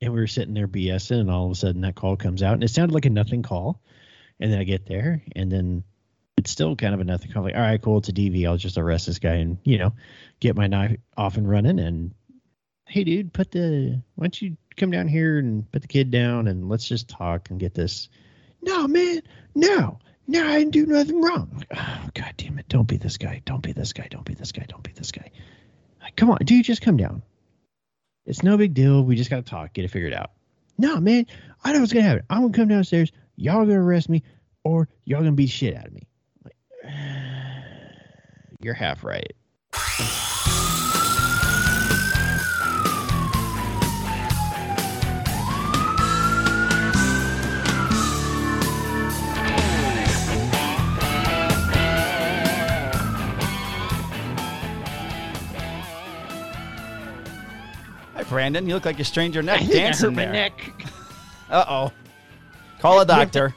and we were sitting there BSing, and all of a sudden that call comes out, and it sounded like a nothing call. And then I get there, and then it's still kind of a nothing call. Like, all right, cool, it's a DV. I'll just arrest this guy and you know get my knife off and running. And hey, dude, put the why don't you come down here and put the kid down and let's just talk and get this. No, man, no, no, I didn't do nothing wrong. Like, oh, God damn it! Don't be this guy. Don't be this guy. Don't be this guy. Don't be this guy. Like, come on, dude, just come down. It's no big deal. We just got to talk, get it figured out. No, man, I know what's gonna happen. I'm gonna come downstairs. Y'all gonna arrest me, or y'all gonna beat shit out of me. Like, you're half right. Brandon. You look like you strained your neck dancing there. neck. Uh oh. Call a doctor.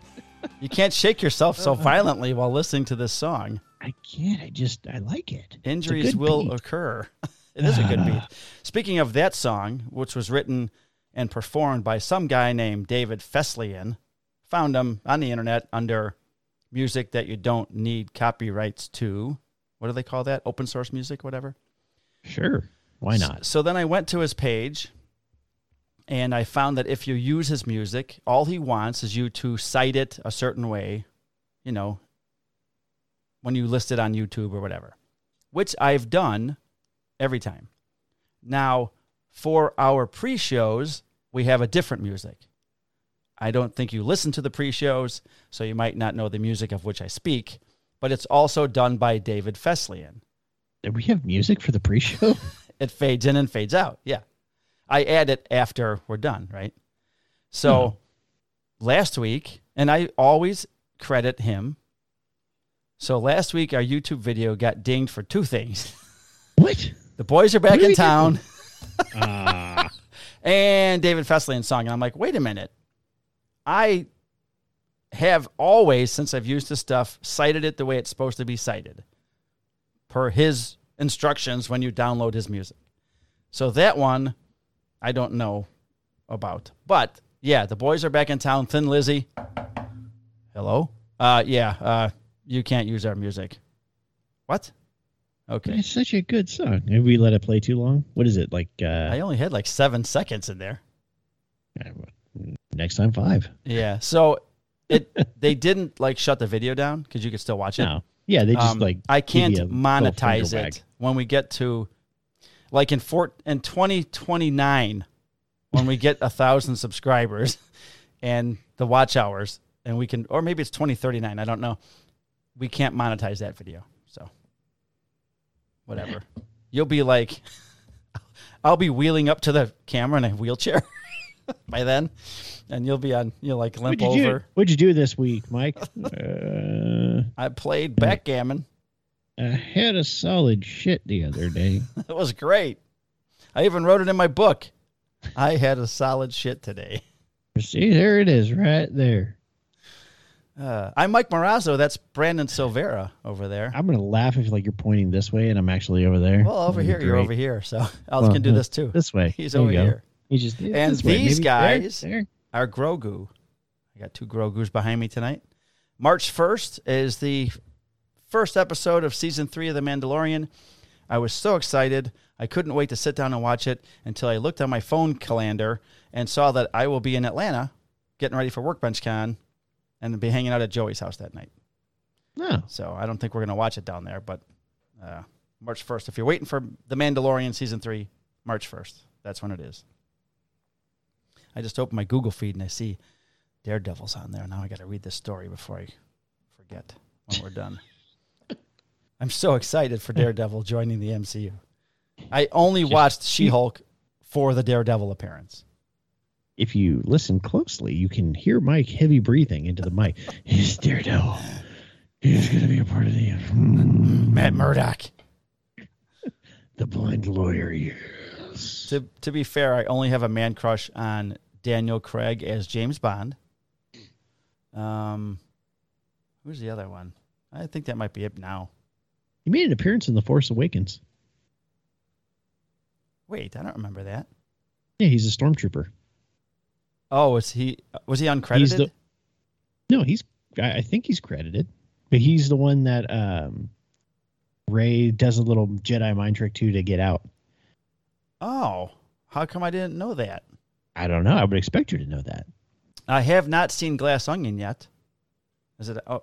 you can't shake yourself so violently while listening to this song. I can't. I just I like it. Injuries will beat. occur. it is a good beat. Speaking of that song, which was written and performed by some guy named David Fesliyan, found him on the internet under music that you don't need copyrights to. What do they call that? Open source music, whatever. Sure. Why not? So then I went to his page and I found that if you use his music, all he wants is you to cite it a certain way, you know, when you list it on YouTube or whatever, which I've done every time. Now, for our pre shows, we have a different music. I don't think you listen to the pre shows, so you might not know the music of which I speak, but it's also done by David Fesliyan. We have music for the pre-show? it fades in and fades out. Yeah. I add it after we're done, right? So last week, and I always credit him. So last week, our YouTube video got dinged for two things. what? The boys are back in town Ah, and David Fesliyan song. And I'm like, wait a minute. I have always, since I've used this stuff, cited it the way it's supposed to be cited per his instructions when you download his music. So that one, I don't know about. But yeah, the boys are back in town. Thin Lizzy. Hello? Uh, yeah, uh, you can't use our music. What? Okay. it's such a good song. Have we let it play too long? What is it like? Uh, I only had like seven seconds in there. next time five. Yeah. So it they didn't like shut the video down because you could still watch it. No. Yeah, they just Um, like I can't you a little monetize it wag. when we get to like in four in twenty twenty nine when we get a thousand subscribers and the watch hours and we can or maybe it's twenty thirty nine I don't know we can't monetize that video so. Whatever. You'll be like I'll be wheeling up to the camera in a wheelchair by then and you'll be on you'll like limp What'd you over do? What'd you do this week, Mike? uh, I played backgammon I had a solid shit the other day. It was great. I even wrote it in my book. I had a solid shit today. See, there it is, right there. Uh, I'm Mike Morazzo. That's Brandon Silvera over there. I'm gonna laugh if like you're pointing this way and I'm actually over there. Well, over That'd here, you're over here. So I Well, can do this too. This way. He's There over here. Just yeah, And these Maybe there, guys- there. Our Grogu. I got two Grogus behind me tonight. March 1st is the first episode of season three of The Mandalorian. I was so excited. I couldn't wait to sit down and watch it until I looked on my phone calendar and saw that I will be in Atlanta getting ready for Workbench Con and be hanging out at Joey's house that night. No. So I don't think we're going to watch it down there, but uh, March 1st. If you're waiting for The Mandalorian season three, March 1st. That's when it is. I just opened my Google feed and I see Daredevil's on there. Now I got to read this story before I forget when we're done. I'm so excited for Daredevil joining the MCU. I only watched She Hulk for the Daredevil appearance. If you listen closely, you can hear Mike heavy breathing into the mic. He's Daredevil. He's gonna be a part of the Matt Murdock. the blind lawyer. Yes. To to be fair, I only have a man crush on Daniel Craig as James Bond. Um, who's the other one? I think that might be it now. He made an appearance in The Force Awakens. Wait, I don't remember that. Yeah, he's a stormtrooper. Oh, was he was he uncredited? the- No, he's. I, I think he's credited, but he's the one that um, Rey does a little Jedi mind trick to to get out. Oh, how come I didn't know that? I don't know. I would expect you to know that. I have not seen Glass Onion yet. Is it? Oh,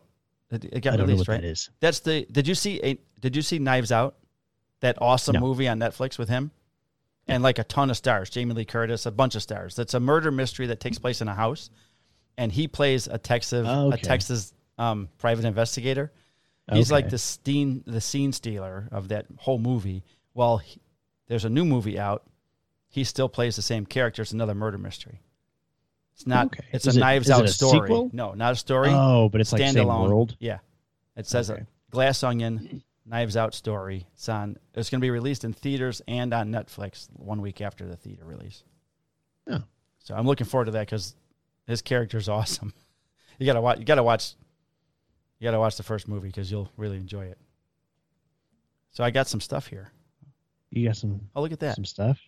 it, it got I don't know released, what right? that is. That's the. Did you see? A, did you see Knives Out? That awesome No. movie on Netflix with him, and like a ton of stars. Jamie Lee Curtis, a bunch of stars. That's a murder mystery that takes place in a house, and he plays a Texas Oh, a. Texas um, private investigator. He's like the scene the scene stealer of that whole movie. Well, he, there's a new movie out. He still plays the same character. It's another murder mystery. It's not. Okay. It's Is a it- Knives Out a story. sequel? No, not a story Oh, but it's like same standalone. world. Yeah, it says Okay. a Glass Onion, Knives Out story. It's on. It's going to be released in theaters and on Netflix one week after the theater release. Oh. So I'm looking forward to that because his character's awesome. You gotta watch. You gotta watch. You gotta watch the first movie because you'll really enjoy it. So I got some stuff here. You got some Oh, look at that! some stuff.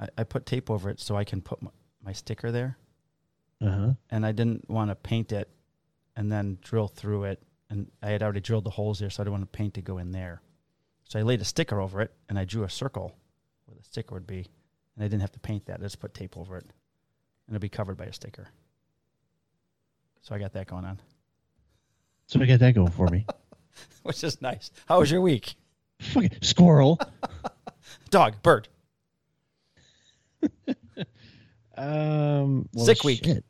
I, I put tape over it so I can put my, my sticker there. Uh huh. and I didn't want to paint it and then drill through it. And I had already drilled the holes there, so I didn't want the paint to go in there. So I laid a sticker over it and I drew a circle where the sticker would be. And I didn't have to paint that. I just put tape over it. And it'll be covered by a sticker. So I got that going on, So I got that going for me. which is nice. How was your week? Fucking squirrel. Dog, bird. Um, well, Sick week. shit.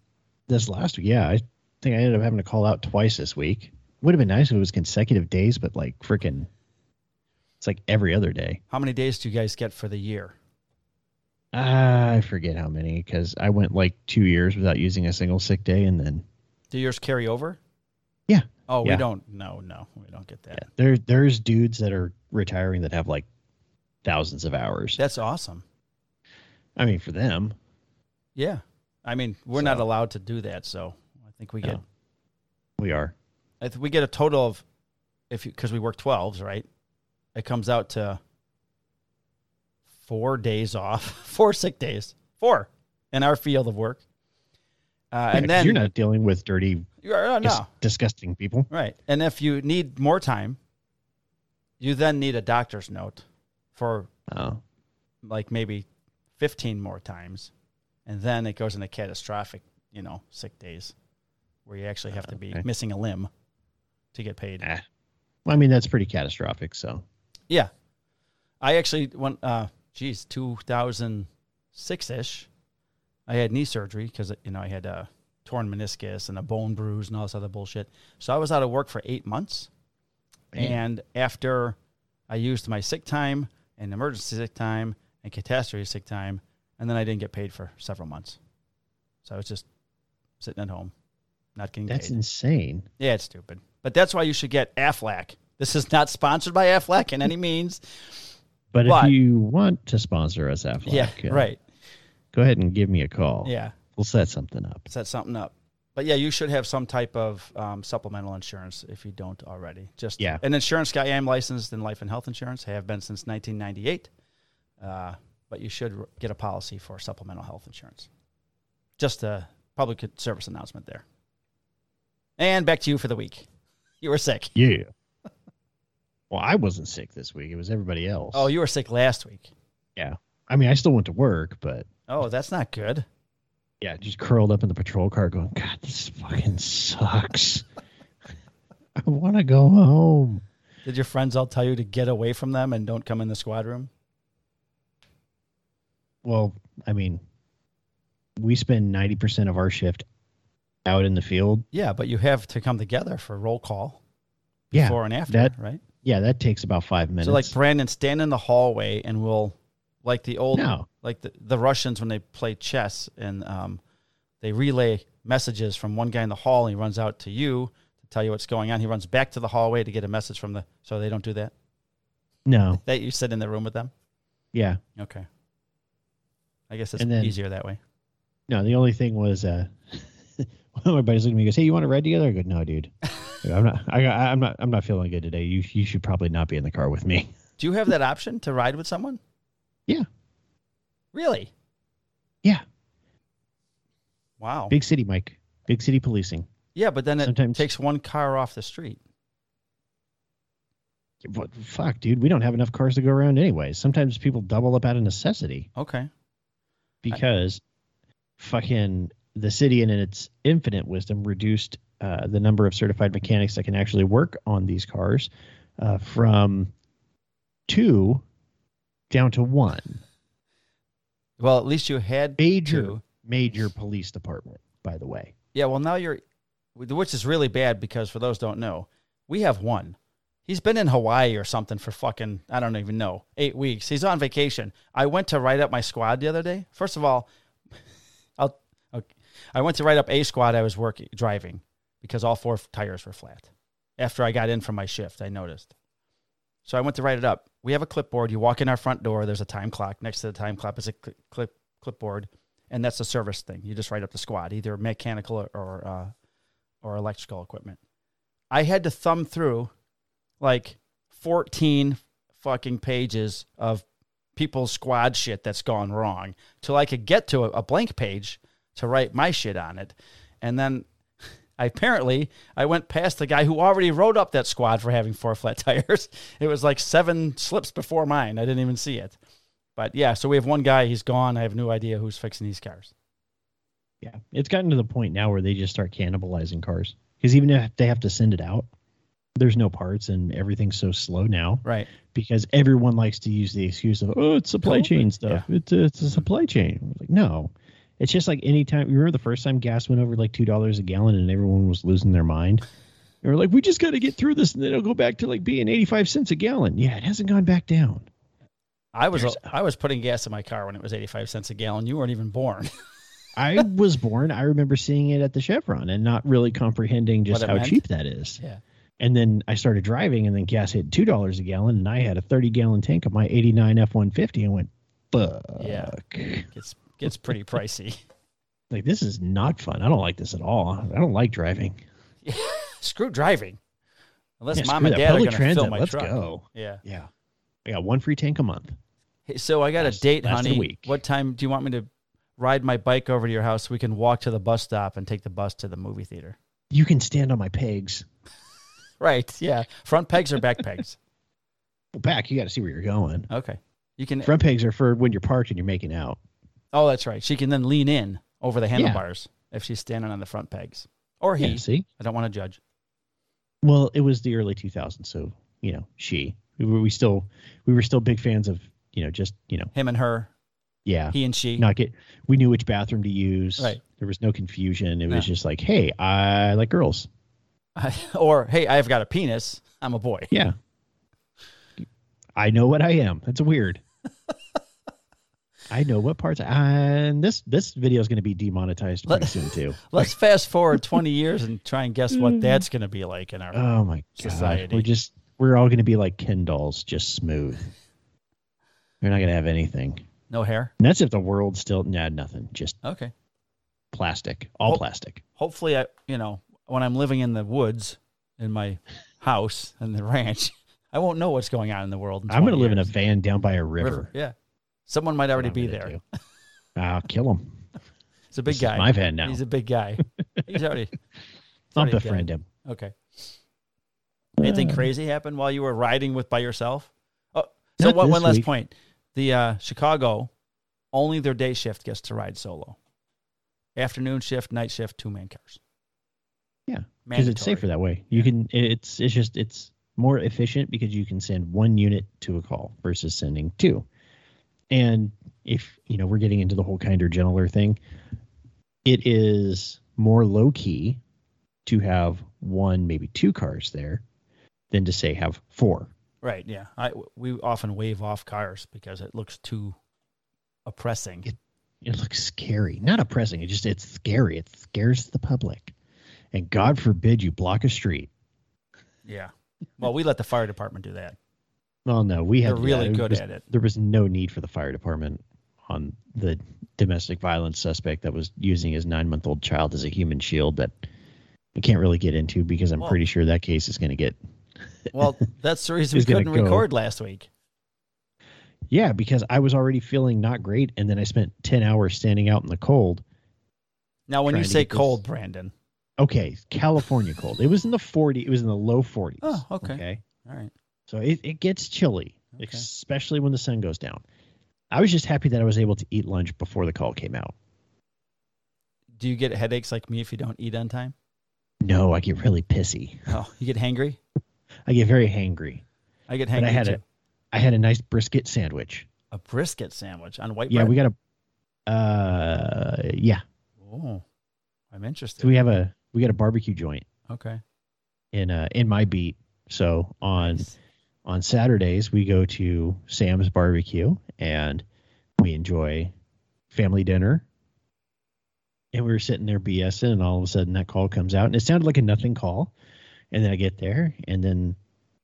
This last week, yeah, I think I ended up having to call out twice this week. Would have been nice if it was consecutive days, but like freaking, it's like every other day. How many days do you guys get for the year? I forget how many because I went like two years without using a single sick day, and then Do yours carry over? Yeah. Oh, we don't. No, no, we don't get that. yeah, there there's dudes that are retiring that have like thousands of hours. That's awesome. I mean, for them, Yeah. I mean, we're not allowed to do that, so I think we get No. we are. I th- we get a total of if because we work 12s, right? It comes out to 4 days off, 4 sick days. 4 in our field of work. Uh, Yeah, and then you're not dealing with dirty, uh, dis- no. disgusting people. Right. And if you need more time, you then need a doctor's note for Oh, like maybe 15 more times. And then it goes into catastrophic, you know, sick days where you actually have to be Okay. missing a limb to get paid. eh. Well, I mean, that's pretty catastrophic. So Yeah. I actually went, uh, geez, 2006 ish. I had knee surgery because, you know, I had a torn meniscus and a bone bruise and all this other bullshit. So I was out of work for eight months. Man. And after I used my sick time and emergency sick time and catastrophe sick time, and then I didn't get paid for several months. So I was just sitting at home, not getting that's paid. insane. Yeah, it's stupid. But that's why you should get Aflac. This is not sponsored by Aflac in any means. But, But- if you want to sponsor us, AFLAC, yeah, uh, right. Go ahead and give me a call. Yeah, we'll set something up. set something up. But yeah, you should have some type of um, supplemental insurance if you don't already. Just Yeah. an insurance guy. I am licensed in life and health insurance. I have been since 1998. Uh, but you should get a policy for supplemental health insurance. Just a public service announcement there. And back to you for the week. You were sick. Yeah. well, I wasn't sick this week. It was everybody else. Oh, you were sick last week. Yeah. I mean, I still went to work, but Oh, that's not good. Yeah, just curled up in the patrol car, going, "God, this fucking sucks. I want to go home." Did your friends all tell you to get away from them and don't come in the squad room? Well, I mean, we spend ninety percent of our shift out in the field. Yeah, but you have to come together for roll call Yeah, before and after, that- right? yeah, that takes about five minutes. So like Brandon, stand in the hallway and we'll like the old no, like the, the Russians when they play chess and um, they relay messages from one guy in the hall and he runs out to you to tell you what's going on. He runs back to the hallway to get a message from the so they don't do that. no, That you sit in the room with them? yeah, Okay. I guess it's then- easier that way. no. The only thing was, uh, one of my buddies looked at me and goes, "Hey, you want to ride together?" I go, "No, dude, I'm not. I, I'm not. I'm not feeling good today. You you should probably not be in the car with me." Do you have that option to ride with someone? Yeah. Really? Yeah. Wow. Big city, Mike. Big city policing. yeah, but then it sometimes- takes one car off the street. What fuck, dude? We don't have enough cars to go around anyway. Sometimes people double up out of necessity Okay. because fucking the city, and in its infinite wisdom, reduced uh, the number of certified mechanics that can actually work on these cars uh, from two down to one. Well, at least you had Major, two. major police department, by the way. Yeah, well now you're which is really bad because for those who don't know, we have one. He's been in Hawaii or something for fucking I don't even know, 8 weeks. He's on vacation. I went to write up my squad the other day. First of all, I'll okay. I went to write up a squad I was working driving because all four tires were flat. After I got in from my shift, I noticed. So I went to write it up. We have a clipboard. You walk in our front door. There's a time clock. Next to the time clock is a cl- clip clipboard, and that's the service thing. You just write up the squad, either mechanical or or, uh, or electrical equipment. I had to thumb through like 14 fucking pages of people's squad shit that's gone wrong till I could get to a, a blank page to write my shit on it, and then apparently I went past the guy who already wrote up that squad for having four flat tires. It was like seven slips before mine. I didn't even see it. But yeah, so we have one guy, he's gone. I have no idea who's fixing these cars. Yeah, it's gotten to the point now where they just start cannibalizing cars because even if they have to send it out, there's no parts and everything's so slow now Right. because everyone likes to use the excuse of oh it's supply COVID, chain stuff. It's a, it's a supply chain. Like no, it's just like anytime. You remember the first time gas went over like two dollars a gallon and everyone was losing their mind. They were like, we just got to get through this and then it'll go back to like being eighty five cents a gallon. Yeah, it hasn't gone back down. I was There's- I was putting gas in my car when it was 85 cents a gallon. You weren't even born. I was born. I remember seeing it at the Chevron and not really comprehending just how meant? cheap that is. Yeah. And then I started driving, and then gas hit two dollars a gallon, and I had a thirty gallon tank of my eighty nine F one fifty, and went, "Fuck!" Yeah. Gets gets pretty pricey. Like this is not fun. I don't like this at all. I don't like driving. Screw driving. Unless Yeah, mom and that. dad are going to fill my let's truck. go. Yeah. Yeah, I got one free tank a month. Hey, so I got Last- a date, honey. week. What time do you want me to ride my bike over to your house so we can walk to the bus stop and take the bus to the movie theater? You can stand on my pegs. Right. Yeah. Front pegs or back pegs? Well, back, you got to see where you're going. Okay. You can. Front pegs are for when you're parked and you're making out. Oh, that's right. She can then lean in over the handlebars if she's standing on the front pegs, or he. Yeah, see. I don't want to judge. Well, it was the early 2000s, so you know, she. We were we still we were still big fans of you know just you know Him and her. yeah He and she. not get we knew which bathroom to use. Right. There was no confusion. It No. was just like, hey, I like girls. or hey, I've got a penis. I'm a boy. Yeah. I know what I am. That's weird. I know what parts. And this this video is going to be demonetized pretty Let- soon too. Let's fast forward 20 years and try and guess what mm-hmm. that's going to be like in our. Oh my god. Society. We're just we're all going to be like Ken dolls, just smooth. We're not going to have anything. no hair. And that's if the world still nah nothing, just Okay. plastic, all Oh. plastic. Hopefully, I you know when I'm living in the woods in my house and the ranch, I won't know what's going on in the world. in I'm going to live in a van down by a river. Yeah. Someone might already be there. I'll kill him. He's a big This is guy. my van now. He's a big guy. He's already. I'll already befriend him. Okay. Anything Uh, crazy happened while you were riding with by yourself? Oh, so one, one last week. point. The uh, Chicago, only their day shift gets to ride solo. Afternoon shift, night shift, two man cars. Yeah, because it's safer that way. You Yeah. can. It's it's just it's more efficient because you can send one unit to a call versus sending two. And if you know we're getting into the whole kinder gentler thing, it is more low key to have one maybe two cars there than to say have four. Right. Yeah. I we often wave off cars because it looks too oppressing. It- It looks scary, not oppressing. It just it's scary. It scares the public. And God forbid you block a street. yeah. Well, we let the fire department do that. Well, no, we They're had really uh, yeah, good was- at it. there was no need for the fire department on the domestic violence suspect that was using his nine month old child as a human shield that I can't really get into because I'm Well- pretty sure that case is going to get. Well, that's the reason we couldn't record last week. Yeah, because I was already feeling not great. And then I spent 10 hours standing out in the cold Now, when you say get this- cold, Brandon. Okay, California cold. It was in the 40. It was in the low 40s. Oh, okay. Okay. All right. So it, it gets chilly, Okay. especially when the sun goes down. I was just happy that I was able to eat lunch before the call came out. Do you get headaches like me if you don't eat on time? No, I get really pissy. Oh, you get hangry? I get very hangry. I get But hangry I had too. a I had a nice brisket sandwich. A brisket sandwich on white Yeah, bread. Yeah, we got a uh yeah. Oh, I'm interested. So we have a we got a barbecue joint okay. in uh in my beat. So on Nice. On Saturdays we go to Sam's barbecue and we enjoy family dinner. And we were sitting there BSing and all of a sudden that call comes out and it sounded like a nothing call. And then I get there and then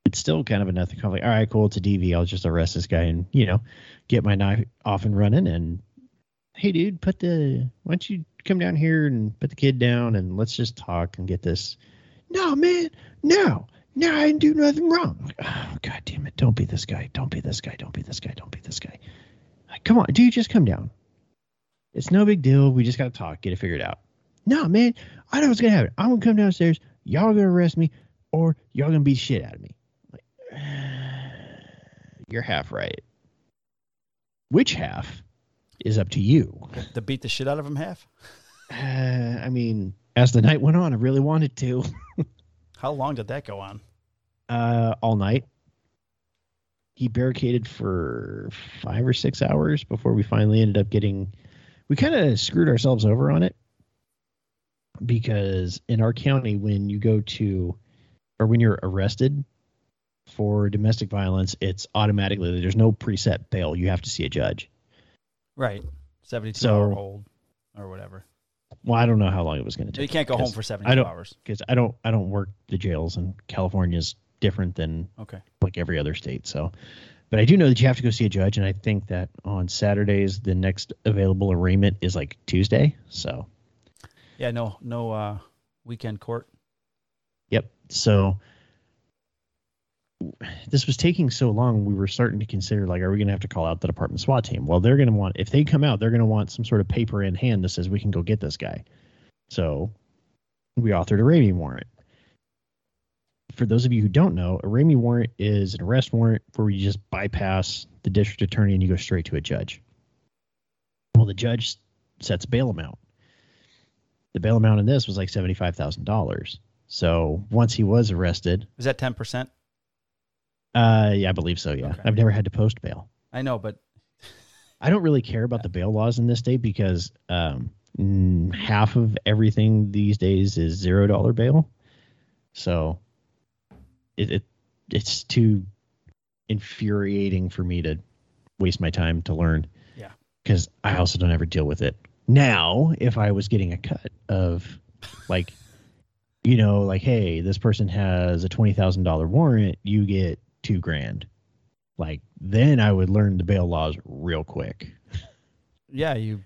it's still kind of a nothing call. Like, all right, cool, it's a DV. I'll just arrest this guy and, you know, get my knife off and running and hey dude, put the why don't you come down here and put the kid down and let's just talk and get this. No, man, no. No, I didn't do nothing wrong. Oh, God damn it. Don't be this guy. Don't be this guy. Don't be this guy. Don't be this guy. Like, come on, dude, just come down. It's no big deal. We just got to talk, get it figured out. No, man, I know what's going to happen. I'm going to come downstairs. Y'all going to arrest me or y'all going to beat shit out of me. Like, you're half right. Which half is up to you? To beat the shit out of him half? Uh, I mean, as the night went on, I really wanted to. How long did that go on? uh, all night. He barricaded for five or six hours before we finally ended up getting. We kind of screwed ourselves over on it because in our county, when you go to or when you're arrested for domestic violence, it's automatically there's no preset bail. You have to see a judge. Right. 72 So- hour hold or whatever. Well, I don't know how long it was going to take. you can't go home for 72 hours. because I don't I don't work the jails and California's different than Okay. like every other state. So, but I do know that you have to go see a judge, and I think that on Saturdays the next available arraignment is like Tuesday. So, Yeah, no no uh weekend court. yep. So this was taking so long, we were starting to consider like, are we going to have to call out the department SWAT team? Well, they're going to want if they come out, they're going to want some sort of paper in hand that says we can go get this guy. So we authored a Ramey warrant. For those of you who don't know, a Ramey warrant is an arrest warrant where you just bypass the district attorney and you go straight to a judge. Well, the judge sets bail amount. The bail amount in this was like seventy-five thousand dollars. So once he was arrested, Is that 10%? Uh, yeah, I believe so. Yeah, Okay. I've never had to post bail. I know, but I don't really care about the bail laws in this state because um, half of everything these days is zero dollar bail. So it, it it's too infuriating for me to waste my time to learn. Yeah. Because I also don't ever deal with it. Now, if I was getting a cut of like, you know, like, hey, this person has a twenty thousand dollar warrant, you get two grand. Like then I would learn the bail laws real quick. yeah, you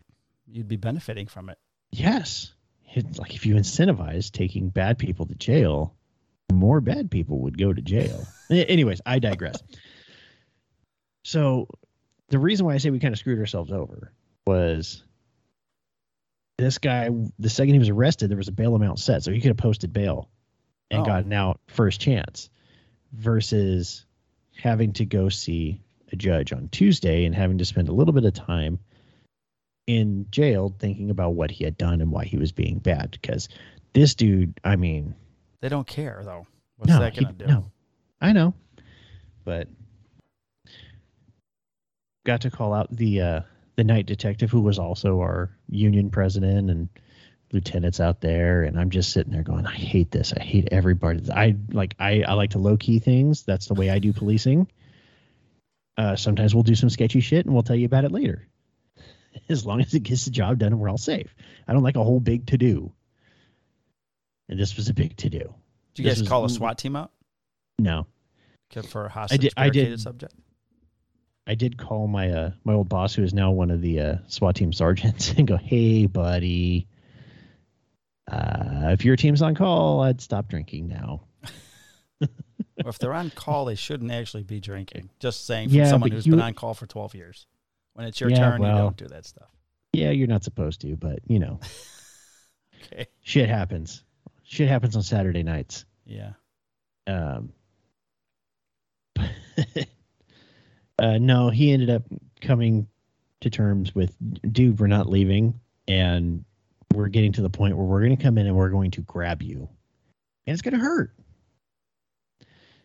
you'd be benefiting from it. Yes. It's like if you incentivize taking bad people to jail, more bad people would go to jail. Anyways, I digress. So the reason why I say we kind of screwed ourselves over was this guy, the second he was arrested, there was a bail amount set. So he could have posted bail and Oh. gotten out first chance versus having to go see a judge on Tuesday and having to spend a little bit of time in jail thinking about what he had done and why he was being bad. Because this dude, I mean, They don't care though. What's no, that gonna do? no, I know, but got to call out the uh, the night detective who was also our union president and lieutenants out there, and I'm just sitting there going, I hate this. I hate everybody. I like I I like to low key things. That's the way I do policing. Uh, sometimes we'll do some sketchy shit and we'll tell you about it later. As long as it gets the job done and we're all safe. I don't like a whole big to do. And this was a big to do. Did you This guys was- call a SWAT team out No, Kept for a hostage I did- barricaded subject? I did call my uh my old boss, who is now one of the uh, SWAT team sergeants, and go, "Hey, buddy, uh, if your team's on call, I'd stop drinking now." Or if they're on call, they shouldn't actually be drinking. Just saying from Yeah, someone who's you- been on call for 12 years. When it's your Yeah, turn, you don't do that stuff. Yeah, you're not supposed to, but you know, Okay. Shit happens. Shit happens on Saturday nights. Yeah. Um, uh, no, he ended up coming to terms with, dude, we're not leaving, and we're getting to the point where we're going to come in and we're going to grab you, and it's going to hurt.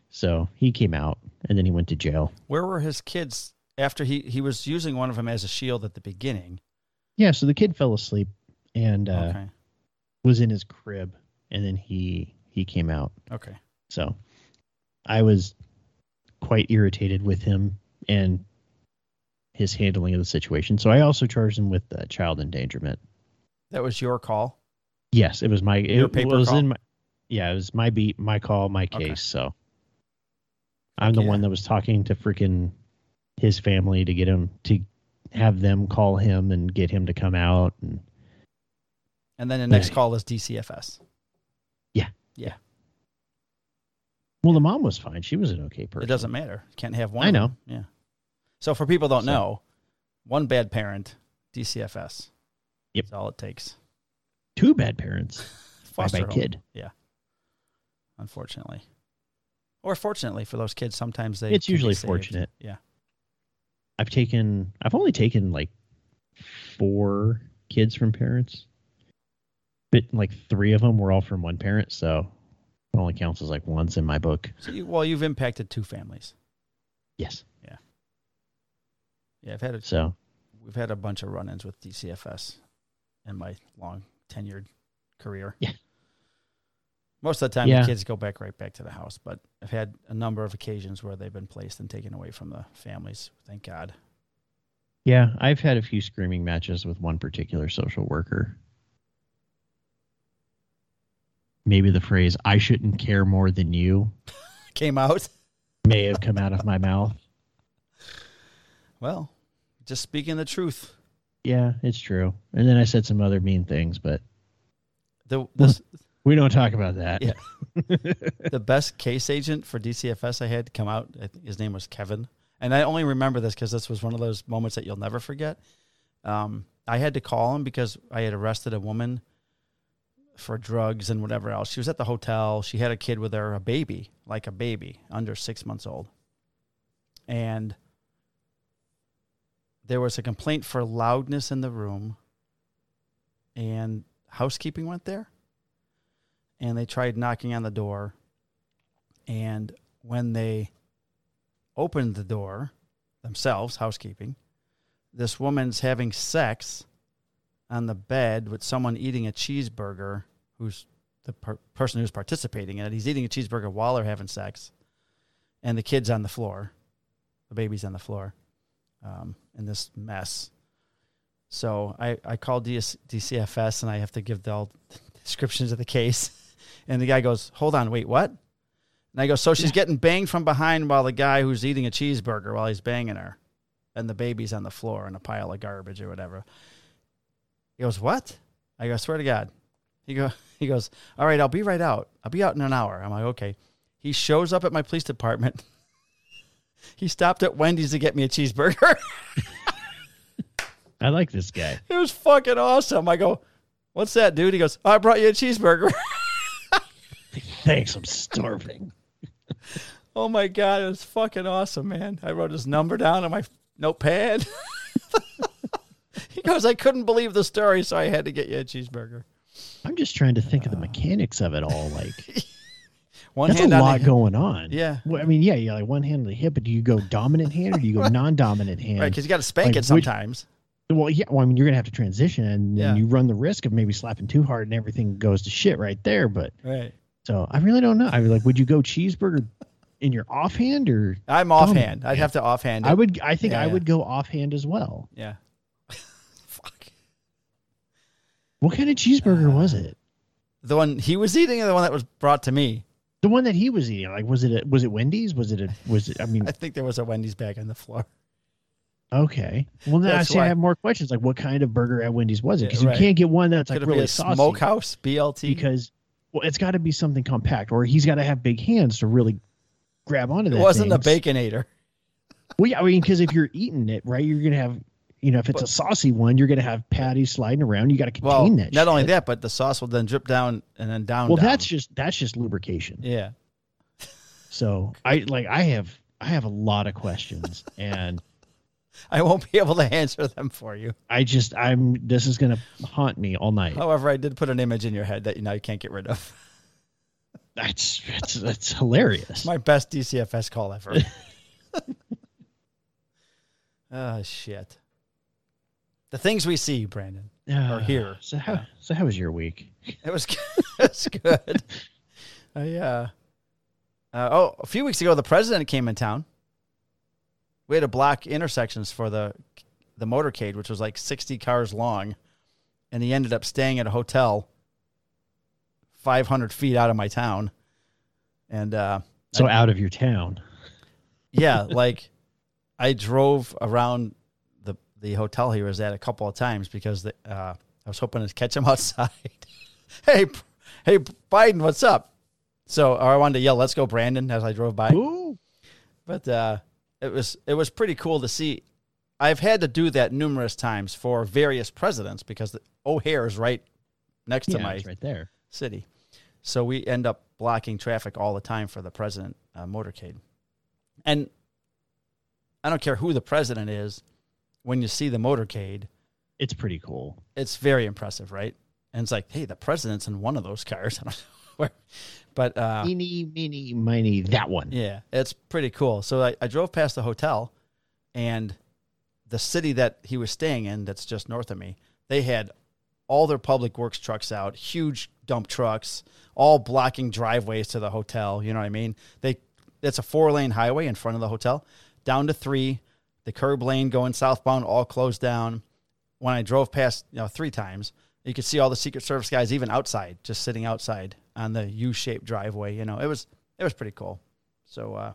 So he came out, and then he went to jail. Where were his kids after he he was using one of them as a shield at the beginning? Yeah, so the kid fell asleep and uh, okay. was in his crib, and then he he came out. Okay. So I was quite irritated with him and his handling of the situation. So I also charged him with uh, child endangerment. That was your call. Yes, it was my Your it paper was call? in my yeah, it was my beat, my call, my Okay. case. So I'm the yeah. one that was talking to freaking his family to get him to have them call him and get him to come out and And then the next Yeah. call is DCFS. Yeah. Yeah. Well the mom was fine. She was an okay person. It doesn't matter. Can't have one. I know. Yeah. So for people don't So- know, one bad parent, DCFS. Yep. That's all it takes. Two bad parents. Foster bye home, kid. Yeah. Unfortunately. Or fortunately for those kids, sometimes they It's usually fortunate. Yeah. I've taken I've only taken like four kids from parents. But like three of them were all from one parent, so it only counts as like once in my book. So you, well, you've impacted two families. Yes. Yeah. Yeah, I've had a, So we've had a bunch of run-ins with DCFS in my long tenured career. Yeah. Most of the time, Yeah. the kids go back right back to the house, but I've had a number of occasions where they've been placed and taken away from the families. Thank God. yeah, I've had a few screaming matches with one particular social worker. Maybe the phrase "I shouldn't care more than you" Came out. may have come out of my mouth. Well, just speaking the truth. Yeah, it's true. And then I said some other mean things, but The this, we don't talk about that. Yeah. the best case agent for DCFS I had come out. I think his name was Kevin, and I only remember this because this was one of those moments that you'll never forget. Um, I had to call him because I had arrested a woman for drugs and whatever else. She was at the hotel. She had a kid with her, a baby, like a baby, under six months old, and there was a complaint for loudness in the room, and housekeeping went there and they tried knocking on the door. And when they opened the door themselves, housekeeping, this woman's having sex on the bed with someone eating a cheeseburger who's the per- person who's participating in it. He's eating a cheeseburger while they're having sex, and the kid's on the floor. The baby's on the floor um, in this mess. So I, I called DS, DCFS and I have to give the all descriptions of the case. And the guy goes, Hold on, wait, what? And I go, So she's getting banged from behind while the guy who's eating a cheeseburger while he's banging her. And the baby's on the floor in a pile of garbage or whatever. He goes, What? I go, swear to God. He go he goes, All right, I'll be right out. I'll be out in an hour. I'm like, okay. He shows up at my police department. he stopped at Wendy's to get me a cheeseburger. I like this guy. It was fucking awesome. I go, what's that, dude? He goes, I brought you a cheeseburger. Thanks, I'm starving. oh my God. It was fucking awesome, man. I wrote his number down on my notepad. he goes, I couldn't believe the story, so I had to get you a cheeseburger. I'm just trying to think of the mechanics of it all. Like One that's a lot going on. Yeah. Well, I mean, yeah, you got like one hand on the hip, but do you go dominant hand or do you go non-dominant hand? Right, because you got to spank Like, it which- sometimes. Well, yeah. Well, I mean, you're gonna have to transition, and Yeah. you run the risk of maybe slapping too hard, and everything goes to shit right there. But Right. so I really don't know. I mean, like, would you go cheeseburger in your offhand, or I'm offhand. I'd have to offhand it. I would? I think Yeah, I yeah. would go offhand as well. yeah. Fuck. What kind of cheeseburger was Uh, it? The one he was eating or the one that was brought to me? The one that he was eating, like, was it? A, was it Wendy's? Was it? A, was it? I mean, I think there was a Wendy's bag on the floor. okay. Well, That's see. I have more questions. Like, what kind of burger at Wendy's was it? Because right. you can't get one that's like Could it really be a saucy. smokehouse BLT? because well, it's got to be something compact, or he's got to have big hands to really grab onto it wasn't a thing. baconator. Well, yeah, I mean, because if you're eating it, right, you're gonna have you know, if it's a saucy one, you're going to have patties sliding around. You got to Well, contain that. not only that, but the sauce will then drip down and then down. Well, down. that's just that's just lubrication. yeah. So I like I have I have a lot of questions, and I won't be able to answer them for you. I just I'm this is going to haunt me all night. However, I did put an image in your head that you know you can't get rid of. That's it's it's hilarious. My best DCFS call ever. oh shit. The things we see, Brandon. Uh, or here. So how Yeah. so how was your week? It was it was good. I uh, uh oh, a few weeks ago the president came in town. We had to block intersections for the the motorcade, which was like sixty cars long, and he ended up staying at a hotel five hundred feet out of my town. And uh So out of your town. yeah, like I drove around the hotel he was at a couple of times because the, uh, I was hoping to catch him outside. hey, hey, Biden, what's up? So, or I wanted to yell, "Let's go, Brandon!" as I drove by. Ooh. But uh, it was it was pretty cool to see. I've had to do that numerous times for various presidents because the O'Hare is right next Yeah, to my right there. city. So we end up blocking traffic all the time for the president uh, motorcade. And I don't care who the president is, when you see the motorcade, It's pretty cool. it's very impressive, right? And it's like, hey, the president's in one of those cars. I don't know where, but uh, Meeny, meeny, miny, that one. yeah, it's pretty cool. So I, I drove past the hotel, and the city that he was staying in, that's just north of me, they had all their public works trucks out, huge dump trucks, all blocking driveways to the hotel. You know what I mean? They it's a four lane highway in front of the hotel, down to three. The curb lane going southbound all closed down. When I drove past, you know, three times, you could see all the Secret Service guys even outside, just sitting outside on the U shaped driveway. You know, it was it was pretty cool. So uh,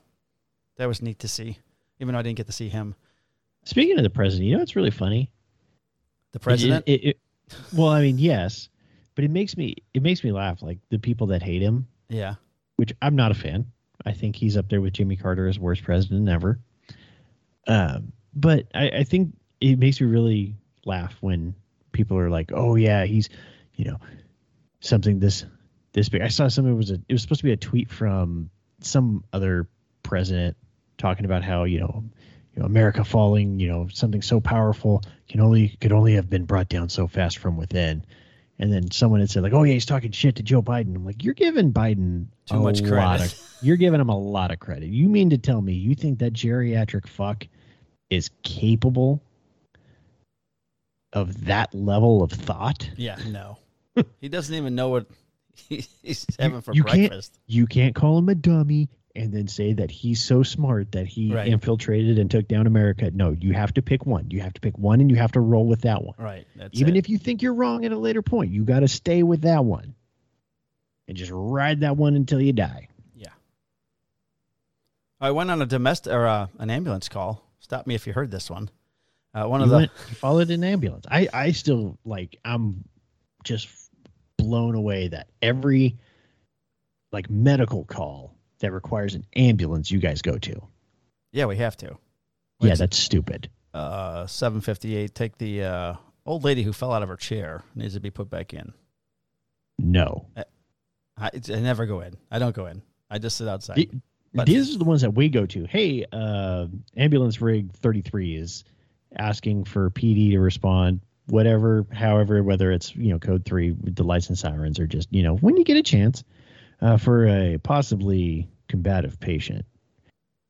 that was neat to see, even though I didn't get to see him. Speaking of the president, you know it's really funny? The president, It, it, it- well, I mean, yes, but it makes me it makes me laugh. Like the people that hate him, yeah, which I'm not a fan. I think he's up there with Jimmy Carter as worst president ever. Um, but I, I think it makes me really laugh when people are like, "Oh yeah, he's, you know, something this this big." I saw something was a it was supposed to be a tweet from some other president talking about how you know, you know, America falling, you know, something so powerful can only could only have been brought down so fast from within. And then someone had said like, "Oh yeah, he's talking shit to Joe Biden." I'm like, "You're giving Biden Too much credit. of you're giving him a lot of credit. You mean to tell me you think that geriatric fuck is capable of that level of thought? yeah, no, he doesn't even know what he's having for you can't- breakfast. You can't call him a dummy and then say that he's so smart that he Right. infiltrated and took down America. No, you have to pick one. You have to pick one and you have to roll with that one. Right. Even it. if you think you're wrong at a later point, you got to stay with that one and just ride that one until you die. yeah. I went on a domestic or uh, an ambulance call. Stop me if you heard this one. Uh, one You, of the went, you followed an ambulance. I, I still like, I'm just blown away that every like medical call that requires an ambulance you guys go to. yeah we have to. Yeah, that's stupid. uh, seven fifty eight. Take the uh, old lady who fell out of her chair needs to be put back in. No. I, it's- I never go in. I don't go in. I just sit outside. The- But- These are the ones that we go to. Hey, uh, ambulance rig 33 is asking for PD to respond, whatever, however, whether it's, you know, code three the lights and sirens or just, you know, when you get a chance uh, for a possibly combative patient.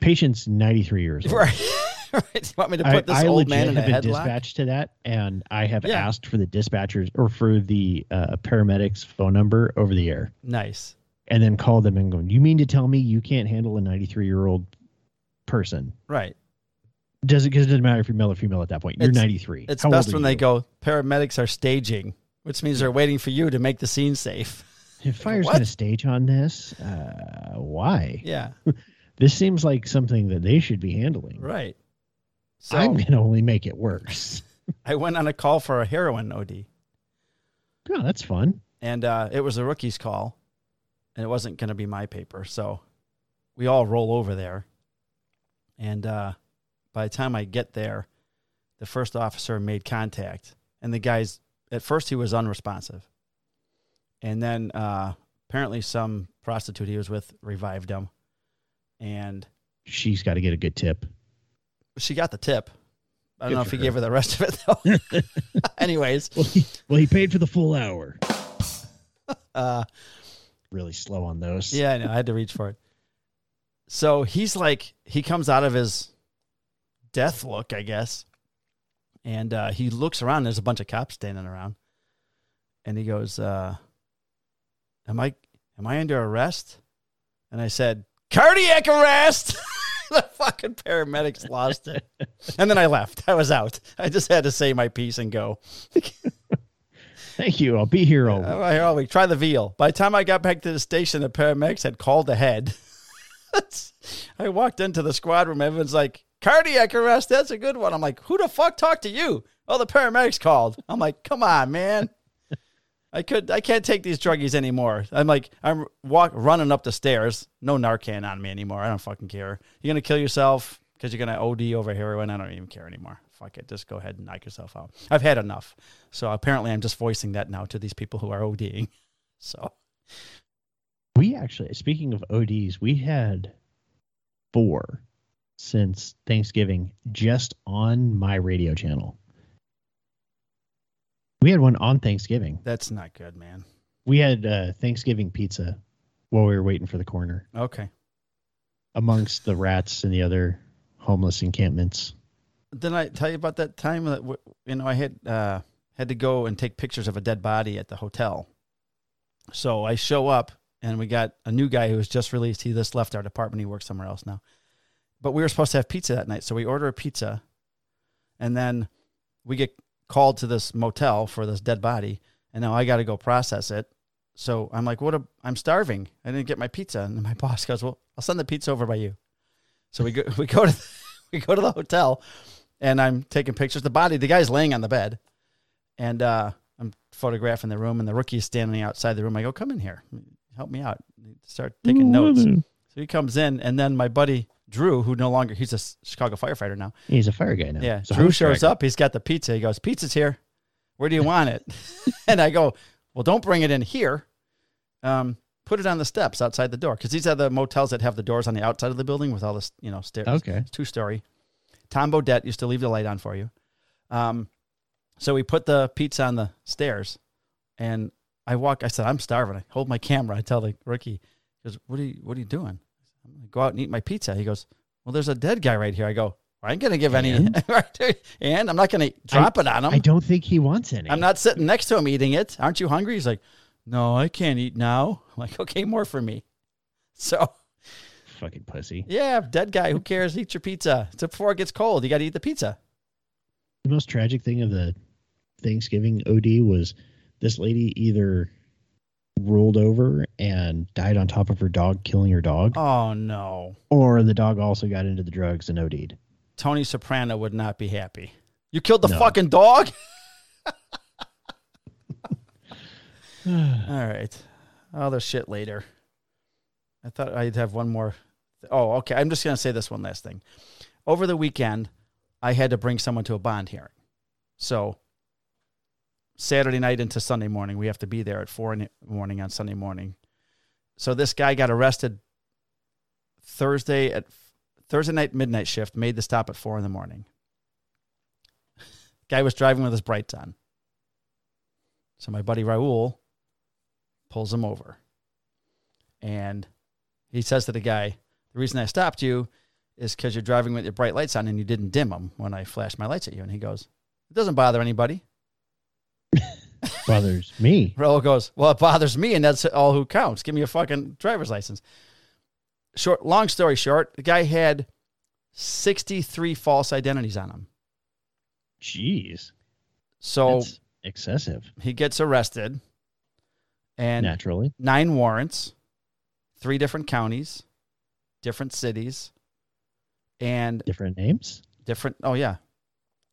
Patient's 93 years old. right. right. You want me to I, put this I old man in a headlock? dispatched to that, and I have Yeah. asked for the dispatchers or for the uh, paramedics phone number over the air. Nice. and then call them and go, You mean to tell me you can't handle a 93 year old person? Right. Does it because it doesn't matter if you're male or female at that point. You're It's- 93. It's How best when they go, paramedics are staging, which means they're waiting for you to make the scene safe. If fire's going to stage on this, uh, why? Yeah. This seems like something that they should be handling. Right. So I'm going to only make it worse. I went on a call for a heroin OD, Oh, that's fun. and uh, it was a rookie's call, and it wasn't going to be my paper. So we all roll over there, and uh, by the time I get there, the first officer made contact, and the guy's at first he was unresponsive, and then uh, apparently some prostitute he was with revived him, and She's got to get a good tip. she got the tip. I don't Good know if he her. gave her the rest of it though. Anyways, Well, he, well, he paid for the full hour. uh, Really slow on those. Yeah, I know. I had to reach for it. So he's like, he comes out of his death look, I guess, and uh, he looks around. There's a bunch of cops standing around, and he goes, uh, "Am I am I under arrest?" And I said, "Cardiac arrest." the fucking paramedics lost it, and then I left. I was out. I just had to say my piece and go. Thank you. I'll be here all week. Here all week. Try the veal. By the time I got back to the station, the paramedics had called ahead. I walked into the squad room. Everyone's like, cardiac arrest. That's a good one. I'm like, who the fuck talked to you? Oh, the paramedics called. I'm like, come on, man. I could, I can't take these druggies anymore. I'm like, I'm walk running up the stairs. No Narcan on me anymore. I don't fucking care. You're gonna kill yourself because you're gonna OD over heroin. I don't even care anymore. Fuck it. Just go ahead and knock yourself out. I've had enough. So apparently, I'm just voicing that now to these people who are ODing. So We actually, speaking of ODs, we had four since Thanksgiving just on my radio channel. We had one on Thanksgiving. that's not good, man. We had uh, Thanksgiving pizza while we were waiting for the corner Okay. amongst the rats and the other homeless encampments. Didn't I tell you about that time that you know I had uh, had to go and take pictures of a dead body at the hotel? So I show up and we got a new guy who was just released. He just left our department. He works somewhere else now. But we were supposed to have pizza that night, so we order a pizza, and then we get called to this motel for this dead body, and now I got to go process it. So I'm like, "What? A, I'm starving. I didn't get my pizza." And my boss goes, "Well, I'll send the pizza over by you." So we go, we go to we go to the hotel, and I'm taking pictures. The body, the guy's laying on the bed, and uh, I'm photographing the room, and the rookie is standing outside the room. I go, "Come in here, help me out." Start taking notes. So he comes in, and then my buddy Drew, who no longer he's a Chicago firefighter now. He's a fire guy now. Yeah, a Drew shows up. He's got the pizza. He goes, "Pizza's here. Where do you want it?" and I go, "Well, don't bring it in here. Um, put it on the steps outside the door because these are the motels that have the doors on the outside of the building with all this, you know, stairs. Okay. Two story. Tom Bodette used to leave the light on for you. Um, so we put the pizza on the stairs, and I walk. I said, "I'm starving." I hold my camera. I tell the rookie, he "Goes, what are you? What are you doing?" I'm gonna go out and eat my pizza. He goes, "Well, there's a dead guy right here." I go, "I ain't gonna give any, And? and I'm not gonna drop it on him. I don't think he wants any. I'm not sitting next to him eating it. Aren't you hungry?" He's like, "No, I can't eat now." I'm like, "Okay, more for me." So fucking pussy. yeah, dead guy. Who cares? Eat your pizza. It's before it gets cold. You got to eat the pizza. The most tragic thing of the Thanksgiving OD was this lady either rolled over and died on top of her dog, killing her dog, Oh no. or the dog also got into the drugs and OD'd. Tony Soprano would not be happy. You killed the No. fucking dog? All right. Other shit later. I thought I'd have one more. Oh, okay. I'm just going to say this one last thing. Over the weekend, I had to bring someone to a bond hearing. So, Saturday night into Sunday morning, we have to be there at four in the morning on Sunday morning. So, this guy got arrested Thursday at Thursday night midnight shift, made the stop at four in the morning. Guy was driving with his brights on. So my buddy Raul pulls him over. And he says to the guy, The reason I stopped you is because you're driving with your bright lights on and you didn't dim them when I flashed my lights at you. And he goes, It doesn't bother anybody. Bothers me. Raul goes, Well, it bothers me, and that's all who counts. Give me a fucking driver's license. Short, long story short, the guy had 63 false identities on him. Jeez. So That's excessive. he gets arrested and Naturally. nine warrants, three different counties, different cities, and Different names. different. Oh yeah,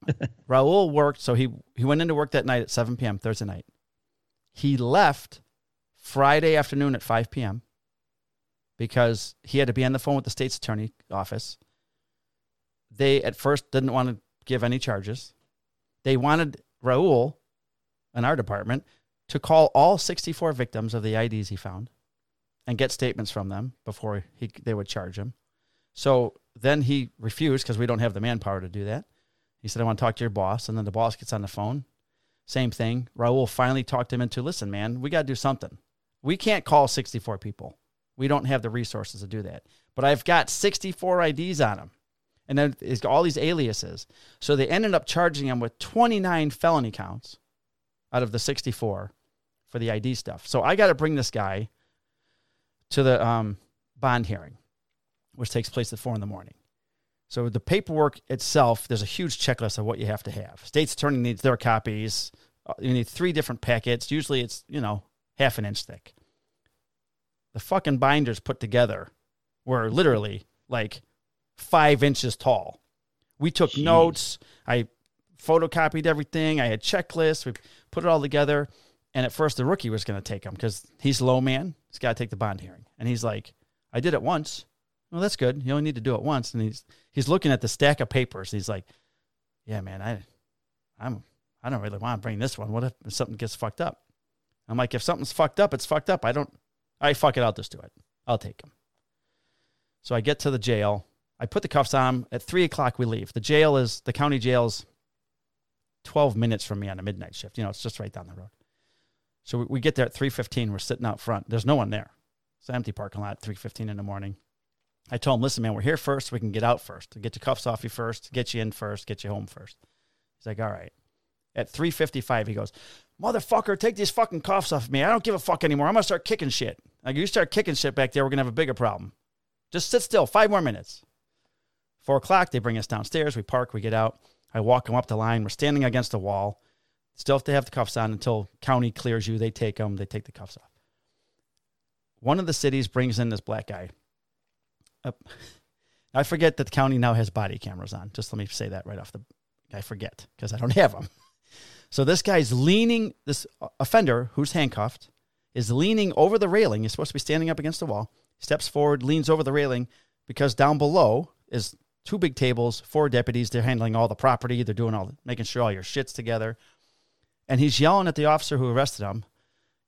Raul worked. So he he went into work that night at 7 p.m. Thursday night. He left Friday afternoon at 5 p.m. because he had to be on the phone with the state's attorney office. They at first didn't want to give any charges. They wanted Raul in our department to call all 64 victims of the IDs he found and get statements from them before he, they would charge him. So then he refused because we don't have the manpower to do that. He said, I want to talk to your boss. And then the boss gets on the phone. Same thing. Raul finally talked him into listen, man, we got to do something. We can't call 64 people. We don't have the resources to do that. But I've got 64 IDs on him. And then all these aliases. So they ended up charging him with 29 felony counts out of the 64 for the ID stuff. So I got to bring this guy to the um, bond hearing, which takes place at four in the morning. So the paperwork itself, there's a huge checklist of what you have to have. State's attorney needs their copies. Uh, you need three different packets. Usually it's, you know, half an inch thick. The fucking binders put together were literally like five inches tall. We took Jeez. notes. I photocopied everything. I had checklists. We put it all together. And at first, the rookie was going to take them because he's low man. He's got to take the bond hearing. And he's like, I did it once. Well, that's good. You only need to do it once. And he's he's looking at the stack of papers. He's like, Yeah, man, I I'm I don't really want to bring this one. What if something gets fucked up? I'm like, if something's fucked up, it's fucked up. I don't I fuck it, I'll just do it. I'll take him. So I get to the jail. I put the cuffs on. At three o'clock we leave. The jail is the county jail's twelve minutes from me on a midnight shift. You know, it's just right down the road. So we get there at 3:15. We're sitting out front. There's no one there. It's an empty parking lot. 3:15 in the morning. I told him, "Listen, man, we're here first. We can get out first. Get your cuffs off you first. Get you in first. Get you home first. He's like, "All right." At 3:55, he goes, "Motherfucker, take these fucking cuffs off me. I don't give a fuck anymore. I'm gonna start kicking shit. Like you start kicking shit back there, we're gonna have a bigger problem. Just sit still. Five more minutes." Four o'clock, they bring us downstairs. We park. We get out. I walk him up the line. We're standing against the wall. Still have to have the cuffs on until county clears you. They take them. They take the cuffs off. One of the cities brings in this black guy. Uh, I forget that the county now has body cameras on. Just let me say that right off the. I forget because I don't have them. So this guy's leaning. This offender who's handcuffed is leaning over the railing. He's supposed to be standing up against the wall. Steps forward, leans over the railing because down below is two big tables, four deputies. They're handling all the property. They're doing all, making sure all your shit's together and he's yelling at the officer who arrested him,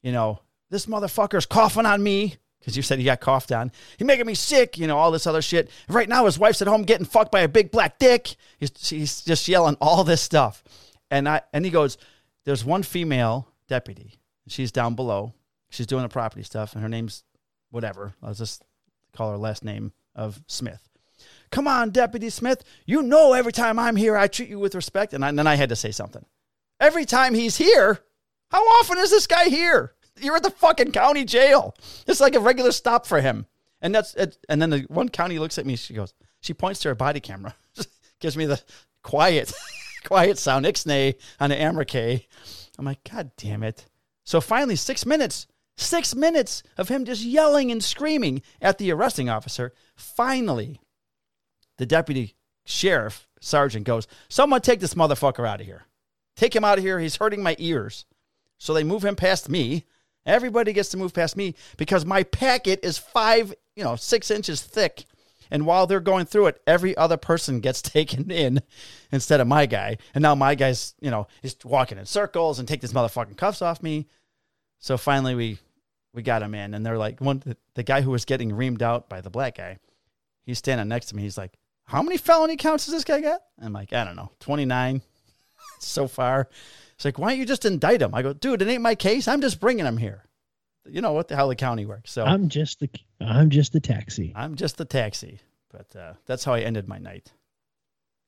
you know, this motherfucker's coughing on me because you said he got coughed on. He's making me sick, you know, all this other shit. Right now, his wife's at home getting fucked by a big black dick. He's, he's just yelling all this stuff. And I and he goes, There's one female deputy. She's down below. She's doing the property stuff, and her name's whatever. I'll just call her last name of Smith. Come on, Deputy Smith. You know every time I'm here, I treat you with respect. And, I, and then I had to say something every time he's here. How often is this guy here? You're at the fucking county jail. It's like a regular stop for him. And that's it. And then the one county looks at me. She goes, she points to her body camera, gives me the quiet, quiet sound, ixnay on the Amricay. I'm like, God damn it. So finally, six minutes, six minutes of him just yelling and screaming at the arresting officer. Finally, the deputy sheriff sergeant goes, Someone take this motherfucker out of here. Take him out of here. He's hurting my ears. So they move him past me. Everybody gets to move past me because my packet is five, you know, six inches thick. And while they're going through it, every other person gets taken in instead of my guy. And now my guy's, you know, is walking in circles and take this motherfucking cuffs off me. So finally we we got him in. And they're like, one the, the guy who was getting reamed out by the black guy, he's standing next to me. He's like, How many felony counts has this guy got? I'm like, I don't know, 29 so far. It's like, why don't you just indict him? I go, dude, it ain't my case. I'm just bringing him here. You know what the hell the county works. So I'm just the I'm just the taxi. I'm just the taxi. But uh, that's how I ended my night,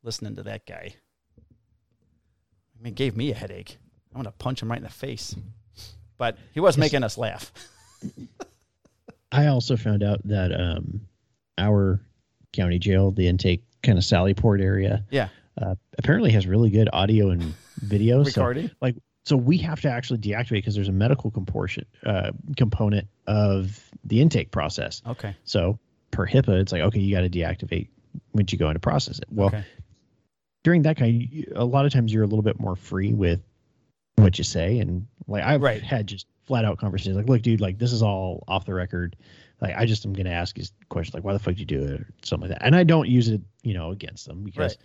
listening to that guy. I mean, it gave me a headache. I want to punch him right in the face. But he was making us laugh. I also found out that um, our county jail, the intake kind of Sallyport area, yeah, uh, apparently has really good audio and video. Recording. So, like, so we have to actually deactivate because there's a medical comportion, uh, component of the intake process. Okay. So per HIPAA, it's like okay, you got to deactivate once you go into process it. Well, okay. during that kind, a lot of times you're a little bit more free with what you say, and like I've right. had just flat out conversations like, look, dude, like this is all off the record. Like I just am gonna ask you questions like, why the fuck did you do it, or something like that, and I don't use it, you know, against them because. Right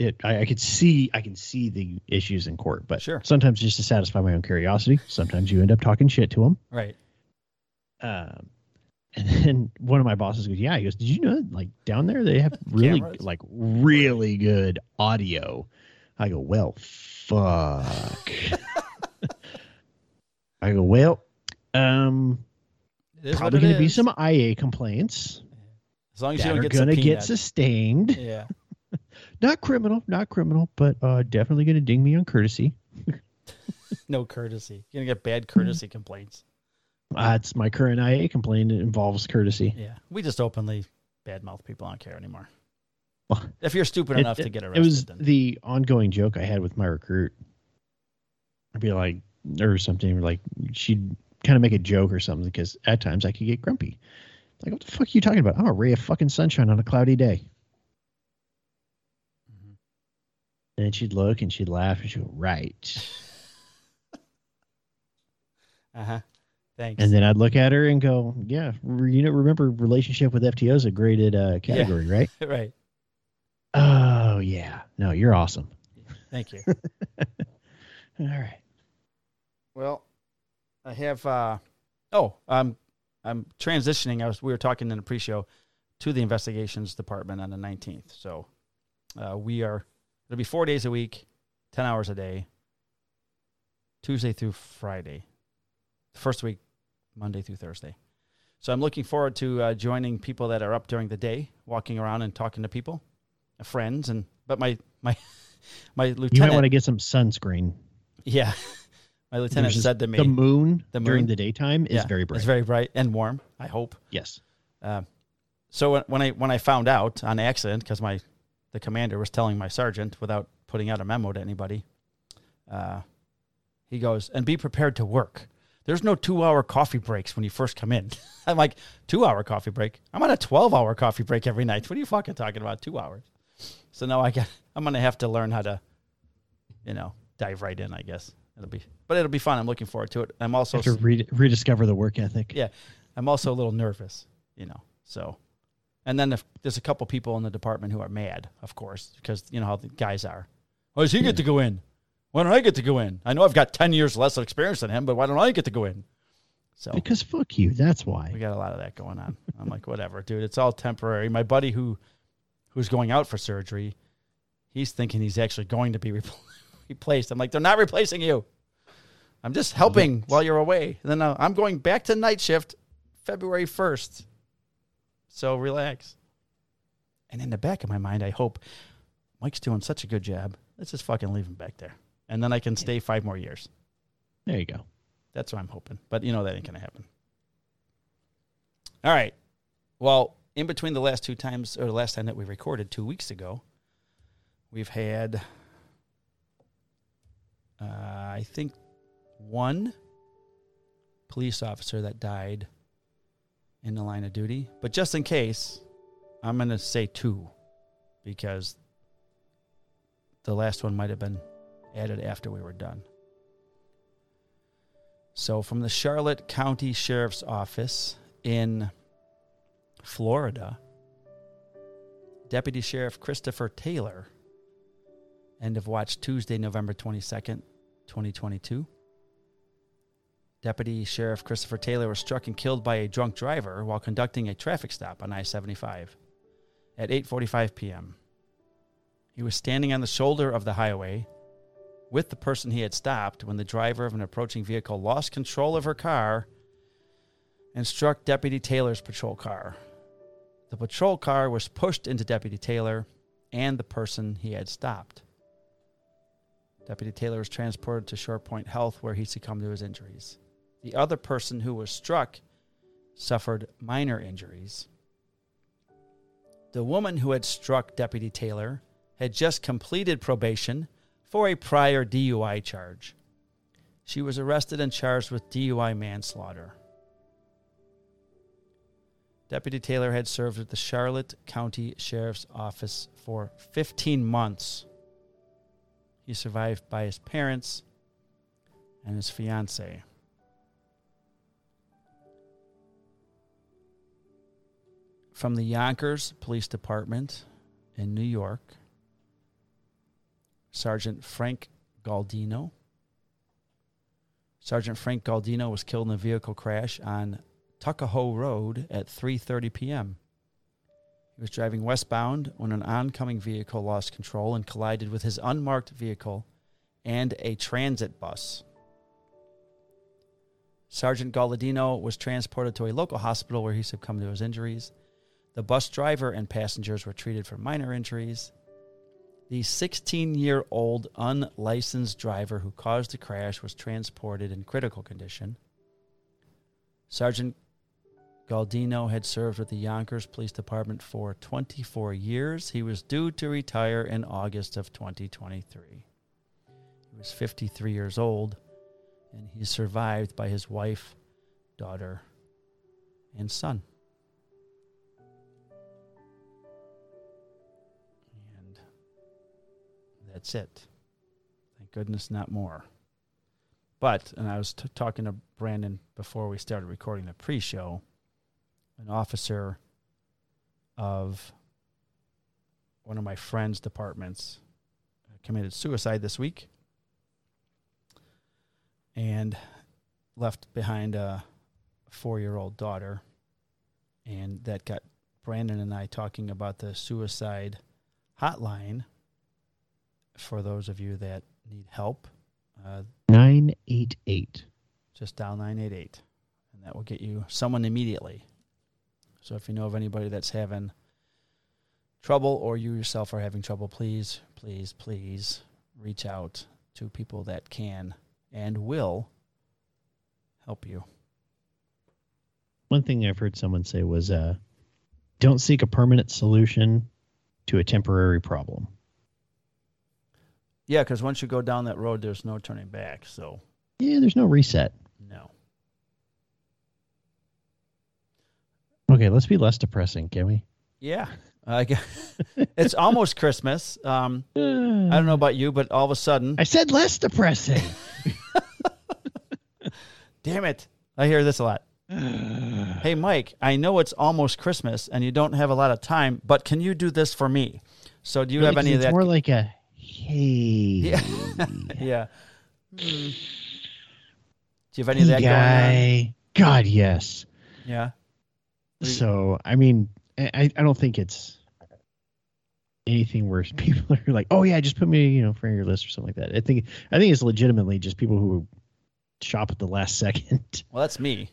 it I, I could see I can see the issues in court, but Sure. sometimes just to satisfy my own curiosity. Sometimes you end up talking shit to them. Right. Um, and then one of my bosses goes, "Yeah." He goes, "Did you know like down there they have really like really good audio?" I go, "Well, fuck." I go, "Well, um, probably going to be some IA complaints As long as you don't are get going to get sustained. Yeah. Not criminal, not criminal, but uh, definitely going to ding me on courtesy." No courtesy. You're gonna get bad courtesy complaints. That's my current IA complaint. It involves courtesy. Yeah. We just openly badmouth people. I don't care anymore. Well, If you're stupid It- enough it, to get arrested, It was then the ongoing joke I had with my recruit. I'd be like, or something like she'd kind of make a joke or something because at times I could get grumpy. Like, what the fuck are you talking about? I'm a ray of fucking sunshine on a cloudy day. And then she'd look and she'd laugh and she'd go, right. uh huh. Thanks. And then I'd look at her and go, yeah, you know, remember relationship with FTO is a graded uh, category, right? right. Oh, yeah. No, you're awesome. Thank you. All right. Well, I have. uh Oh, um, I'm transitioning. I was. We were talking in the pre-show to the investigations department on the 19th. So uh, we are. It'll be four days a week, ten hours a day, Tuesday through Friday. The first week, Monday through Thursday. So I'm looking forward to uh, joining people that are up during the day, walking around and talking to people, uh, friends, and but my my my lieutenant. You might want to get some sunscreen. yeah, my lieutenant said to me, the moon, The during the daytime is Yeah, very bright. It's very bright and warm. I hope. yes. Um, so when, when I when I found out on accident because my the commander was telling my sergeant without putting out a memo to anybody, uh, he goes and be prepared to work. There's no two hour coffee breaks when you first come in. I'm like two hour coffee break. I'm on a twelve hour coffee break every night. What are you fucking talking about? Two hours. So now I got I'm gonna have to learn how to, you know, dive right in. I guess it'll be, but it'll be fun. I'm looking forward to it. I'm also have to re- rediscover the work ethic. Yeah. I'm also a little nervous, you know. So, and then if there's a couple people in the department who are mad, of course, because you know how the guys are. Why does he get to go in? Why don't I get to go in? I know I've got ten years less experience than him, but why don't I get to go in? So Because fuck you. That's why. we got a lot of that going on. I'm like, whatever, dude. It's all temporary. My buddy who who's going out for surgery, he's thinking he's actually going to be repl- replaced. I'm like, they're not replacing you. I'm just helping while you're away. And then uh, I'm going back to night shift February 1st. So relax. And in the back of my mind, I hope Mike's doing such a good job. Let's just fucking leave him back there. And then I can stay five more years. There you go. That's what I'm hoping. But you know that ain't gonna happen. All right. Well, in between the last two times or the last time that we recorded two weeks ago, we've had uh, I think one police officer that died in the line of duty. But just in case, I'm gonna say two because the last one might have been added after we were done. So, from the Charlotte County Sheriff's Office in Florida, Deputy Sheriff Christopher Taylor, end of watch Tuesday, November 22nd, 2022. Deputy Sheriff Christopher Taylor was struck and killed by a drunk driver while conducting a traffic stop on I-75 at 8:45 p.m. He was standing on the shoulder of the highway with the person he had stopped when the driver of an approaching vehicle lost control of her car and struck Deputy Taylor's patrol car. The patrol car was pushed into Deputy Taylor and the person he had stopped. Deputy Taylor was transported to ShorePoint Health where he succumbed to his injuries. The other person who was struck suffered minor injuries. The woman who had struck Deputy Taylor had just completed probation for a prior DUI charge. She was arrested and charged with DUI manslaughter. Deputy Taylor had served at the Charlotte County Sheriff's Office for 15 months. He survived by his parents and his fiancee. From the Yonkers Police Department in New York, Sergeant Frank Galdino. Sergeant Frank Galdino was killed in a vehicle crash on Tuckahoe Road at 3:30 p.m. He was driving westbound when an oncoming vehicle lost control and collided with his unmarked vehicle and a transit bus. Sergeant Galladino was transported to a local hospital where he succumbed to his injuries. The bus driver and passengers were treated for minor injuries. The 16 year old unlicensed driver who caused the crash was transported in critical condition. Sergeant Galdino had served with the Yonkers Police Department for 24 years. He was due to retire in August of 2023. He was 53 years old and he's survived by his wife, daughter, and son. That's it. Thank goodness, not more. But, and I was t- talking to Brandon before we started recording the pre show, an officer of one of my friend's departments committed suicide this week and left behind a four year old daughter. And that got Brandon and I talking about the suicide hotline for those of you that need help. Uh, 988. just dial 988, and that will get you someone immediately. So if you know of anybody that's having trouble or you yourself are having trouble, please, please, please reach out to people that can and will help you. One thing I've heard someone say was uh, don't seek a permanent solution to a temporary problem. Yeah, because once you go down that road, there's no turning back. So, Yeah, there's no reset. no. Okay, let's be less depressing, can we? Yeah. I gu- it's almost Christmas. Um, I don't know about you, but all of a sudden, I said less depressing. damn it, I hear this a lot. Hey, Mike, I know it's almost Christmas and you don't have a lot of time, but can you do this for me? So, do you have any of that? more like a. Yeah. yeah. Hmm. Do you have any of that going on? God, yes. Yeah. What do you- So, I mean, I, I don't think it's anything where people are like, "Oh yeah, just put me, you know, for your list or something like that." I think I think it's legitimately just people who shop at the last second Well, that's me.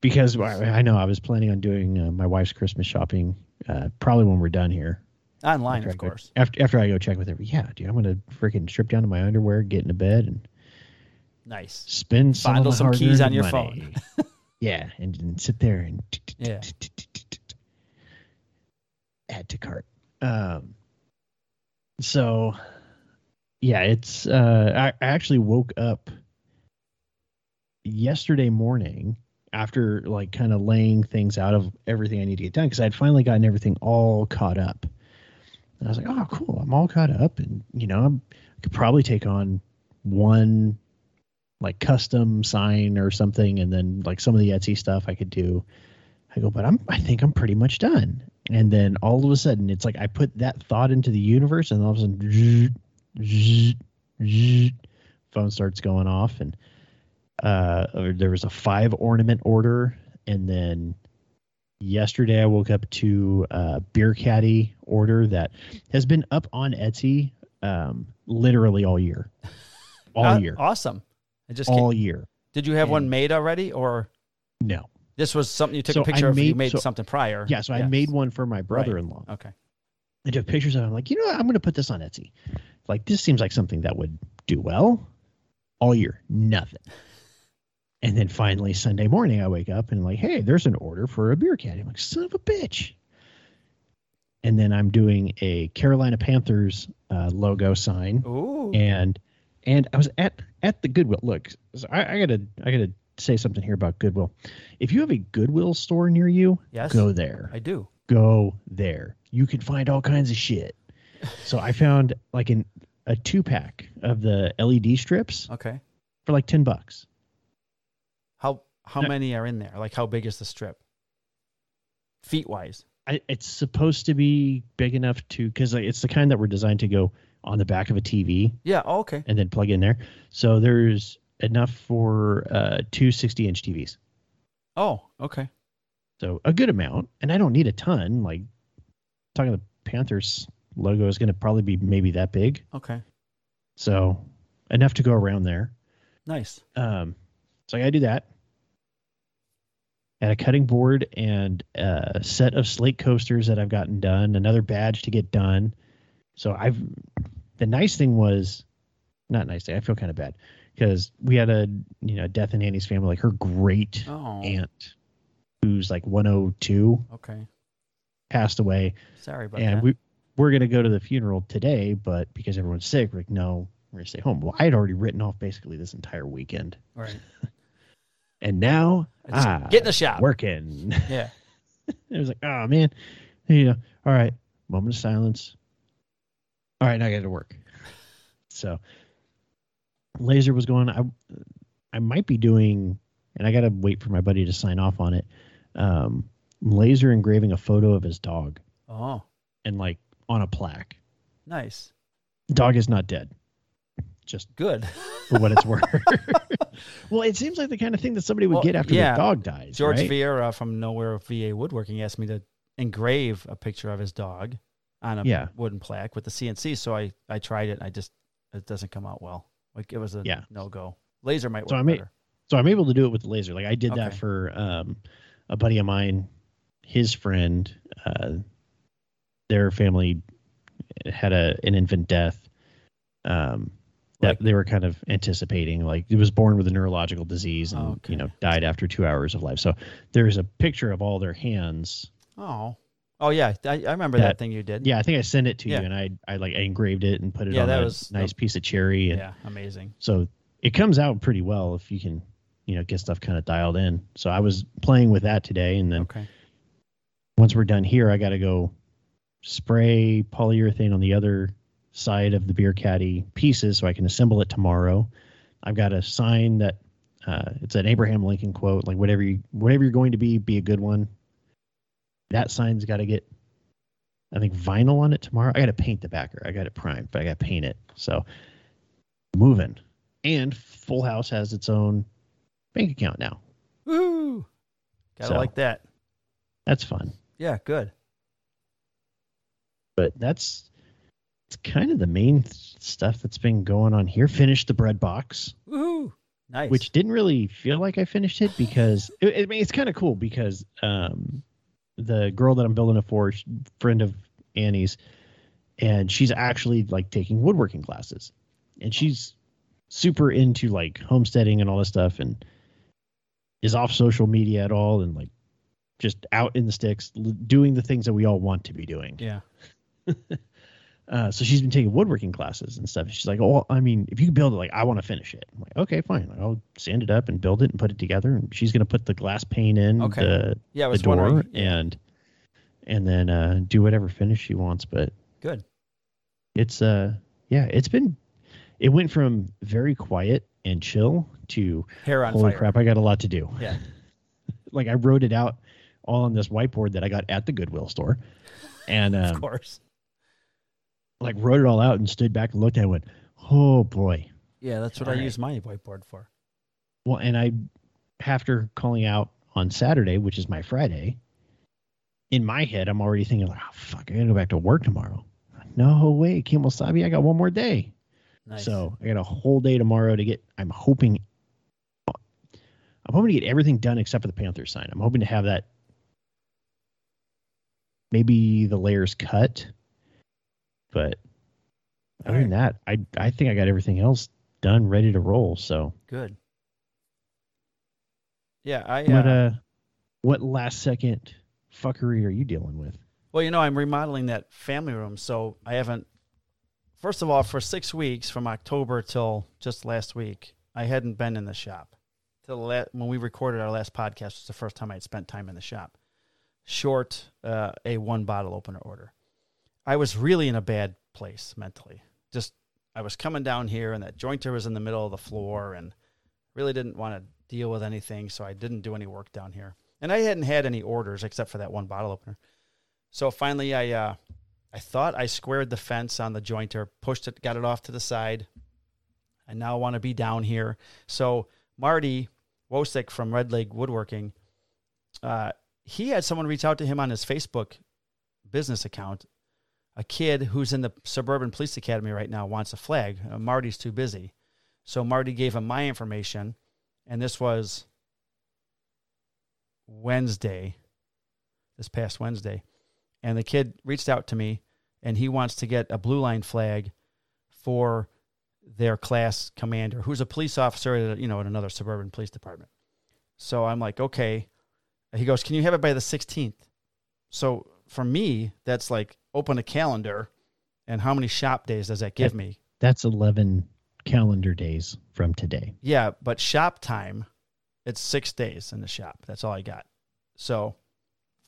because I I know I was planning on doing uh, my wife's Christmas shopping uh, probably when we're done here. Online, after of go- course. after after I go check with her, yeah, dude, I'm gonna freaking strip down to my underwear, get into bed, and Nice. spend some, Fondle of some keys on your money. yeah, and, and sit there and Yeah. add to cart. Um, so yeah, it's uh, I, I actually woke up yesterday morning after like kind of laying things out of everything I need to get done because I'd finally gotten everything all caught up. And I was like, oh, cool, I'm all caught up, and you know, I'm, I could probably take on one like custom sign or something, and then like some of the Etsy stuff I could do. I go, but I'm I think I'm pretty much done. And then all of a sudden, it's like I put that thought into the universe, and all of a sudden, zzz, zzz, zzz, phone starts going off, and uh, there was a five ornament order, and then yesterday I woke up to a beer caddy order that has been up on Etsy um, literally all year, all Uh, year, Awesome. It just all came- year. Did you have one made already, or No, this was something you took So a picture I of? and you made- so- something prior. yeah. So I made one for my brother-in-law. Okay. I took pictures of it. I'm like, you know what? I'm going to put this on Etsy. Like, this seems like something that would do well all year. Nothing. And then finally, Sunday morning, I wake up and like, hey, there's an order for a beer caddy. I'm like, son of a bitch. And then I'm doing a Carolina Panthers uh, logo sign, Ooh. and and I was at at the Goodwill. Look, so I, I gotta I gotta say something here about Goodwill. If you have a Goodwill store near you, yes. go there I do. go there. You can find all kinds of shit. So I found like an a two pack of the LED strips Okay. for like ten bucks. How how No. many are in there? Like how big is the strip? Feet wise. I, it's supposed to be big enough to because it's the kind that were designed to go on the back of a TV Yeah. Oh, okay. and then plug in there. So there's enough for uh, two 60 inch TVs. Oh, okay. So a good amount, and I don't need a ton. Like talking the Panthers logo is going to probably be maybe that big, Okay. so enough to go around there. Nice. Um, so I got to do that. Had a cutting board and a set of slate coasters that I've gotten done. Another badge to get done. So I've. The nice thing was, not nice thing. I feel kind of bad because we had a you know death in Annie's family. Like her great Oh. aunt, who's like 102, Okay. passed away. Sorry about and that. we we're gonna go to the funeral today, but because everyone's sick, we're like, no, we're gonna stay home. Well, I had already written off basically this entire weekend, right. and now Just ah, get in the shop. working. Yeah. it was like, oh man, you know, all right, moment of silence. All right, now I got to work. So, laser was going. I I might be doing, and I got to wait for my buddy to sign off on it. Um, laser engraving a photo of his dog Oh, and like on a plaque. nice. Dog is not dead. Just Good. for what it's worth. well, it seems like the kind of thing that somebody would Well, get after yeah. the dog dies. George right? Vieira from Nowhere VA Woodworking asked me to engrave a picture of his dog on a Yeah. wooden plaque with the CNC. So I, I tried it. and I just it doesn't come out well. Like it was a Yeah. no go. Laser might work So I may- better. so I'm able to do it with the laser. Like I did that for um, a buddy of mine, his friend. Uh, their family had a an infant death. Um, that they were kind of anticipating. Like it was born with a neurological disease and Okay. you know died after two hours of life. So there's a picture of all their hands. Oh, oh yeah, I, I remember that, That- thing you did. Yeah, I think I sent it to Yeah. you, and I I like I engraved it and put it Yeah, on that a was- nice piece of cherry. And yeah, amazing. So it comes out pretty well if you can, you know, get stuff kind of dialed in. So I was playing with that today, and then Okay, once we're done here, I got to go spray polyurethane on the other side of the beer caddy pieces so I can assemble it tomorrow. I've got a sign that uh, it's an Abraham Lincoln quote, like whatever you whatever you're going to be, be a good one. That sign's got to get, I think, vinyl on it tomorrow. I got to paint the backer. I got it primed, but I got to paint it. So moving. And Full House has its own bank account now. woo! Gotta So- like that. That's fun. Yeah, good. but that's it's kind of the main stuff that's been going on here. Finished the bread box, Woohoo! Nice. which didn't really feel like I finished it because it, I mean it's kind of cool because um, the girl that I'm building it for, friend of Annie's, and she's actually like taking woodworking classes, and she's super into like homesteading and all this stuff, and is off social media at all, and like just out in the sticks, doing the things that we all want to be doing. yeah. Uh, so she's been taking woodworking classes and stuff. She's like, "Oh, I mean, if you can build it, like, I want to finish it." I'm like, "Okay, fine. Like, I'll sand it up and build it and put it together." And she's gonna put the glass pane in Okay. the, Yeah, the door wondering. And and then uh, do whatever finish she wants. But good. it's uh, yeah, it's been. It went from very quiet and chill to Hair on holy fire. crap, I got a lot to do. Yeah. Like I wrote it out all on this whiteboard that I got at the Goodwill store, and um, Of course. Like wrote it all out and stood back and looked at it and went, oh boy. Yeah, that's what I All right. use my whiteboard for. Well, and I, after calling out on Saturday, which is my Friday, in my head, I'm already thinking like, oh, fuck, I gotta go back to work tomorrow. No way, Kimosabi, I got one more day. Nice. So I got a whole day tomorrow to get, I'm hoping, I'm hoping to get everything done except for the Panthers sign. I'm hoping to have that, maybe the layers cut, but other than that, I, I think I got everything else done, ready to roll. So good. Yeah, I. Uh, what uh what last second fuckery are you dealing with? Well, you know, I'm remodeling that family room, so I haven't. First of all, for six weeks from October till just last week, I hadn't been in the shop. Till la- when we recorded our last podcast was the first time I'd spent time in the shop. Short uh, a one bottle opener order. I was really in a bad place mentally. Just I was coming down here, and that jointer was in the middle of the floor, and really didn't want to deal with anything, so I didn't do any work down here. And I hadn't had any orders except for that one bottle opener. So finally, I uh, I thought I squared the fence on the jointer, pushed it, got it off to the side. I now want to be down here. So Marty Wosick from Red Leg Woodworking, uh, he had someone reach out to him on his Facebook business account. A kid who's in the suburban police academy right now wants a flag. Uh, Marty's too busy. So Marty gave him my information, and this was Wednesday, this past Wednesday. And the kid reached out to me and he wants to get a blue line flag for their class commander, who's a police officer at, you know, in another suburban police department. So I'm like, okay. He goes, Can you have it by the 16th? So for me, that's like open a calendar and how many shop days does that give That- me? That's 11 calendar days from today. Yeah, but shop time, it's six days in the shop. That's all I got. So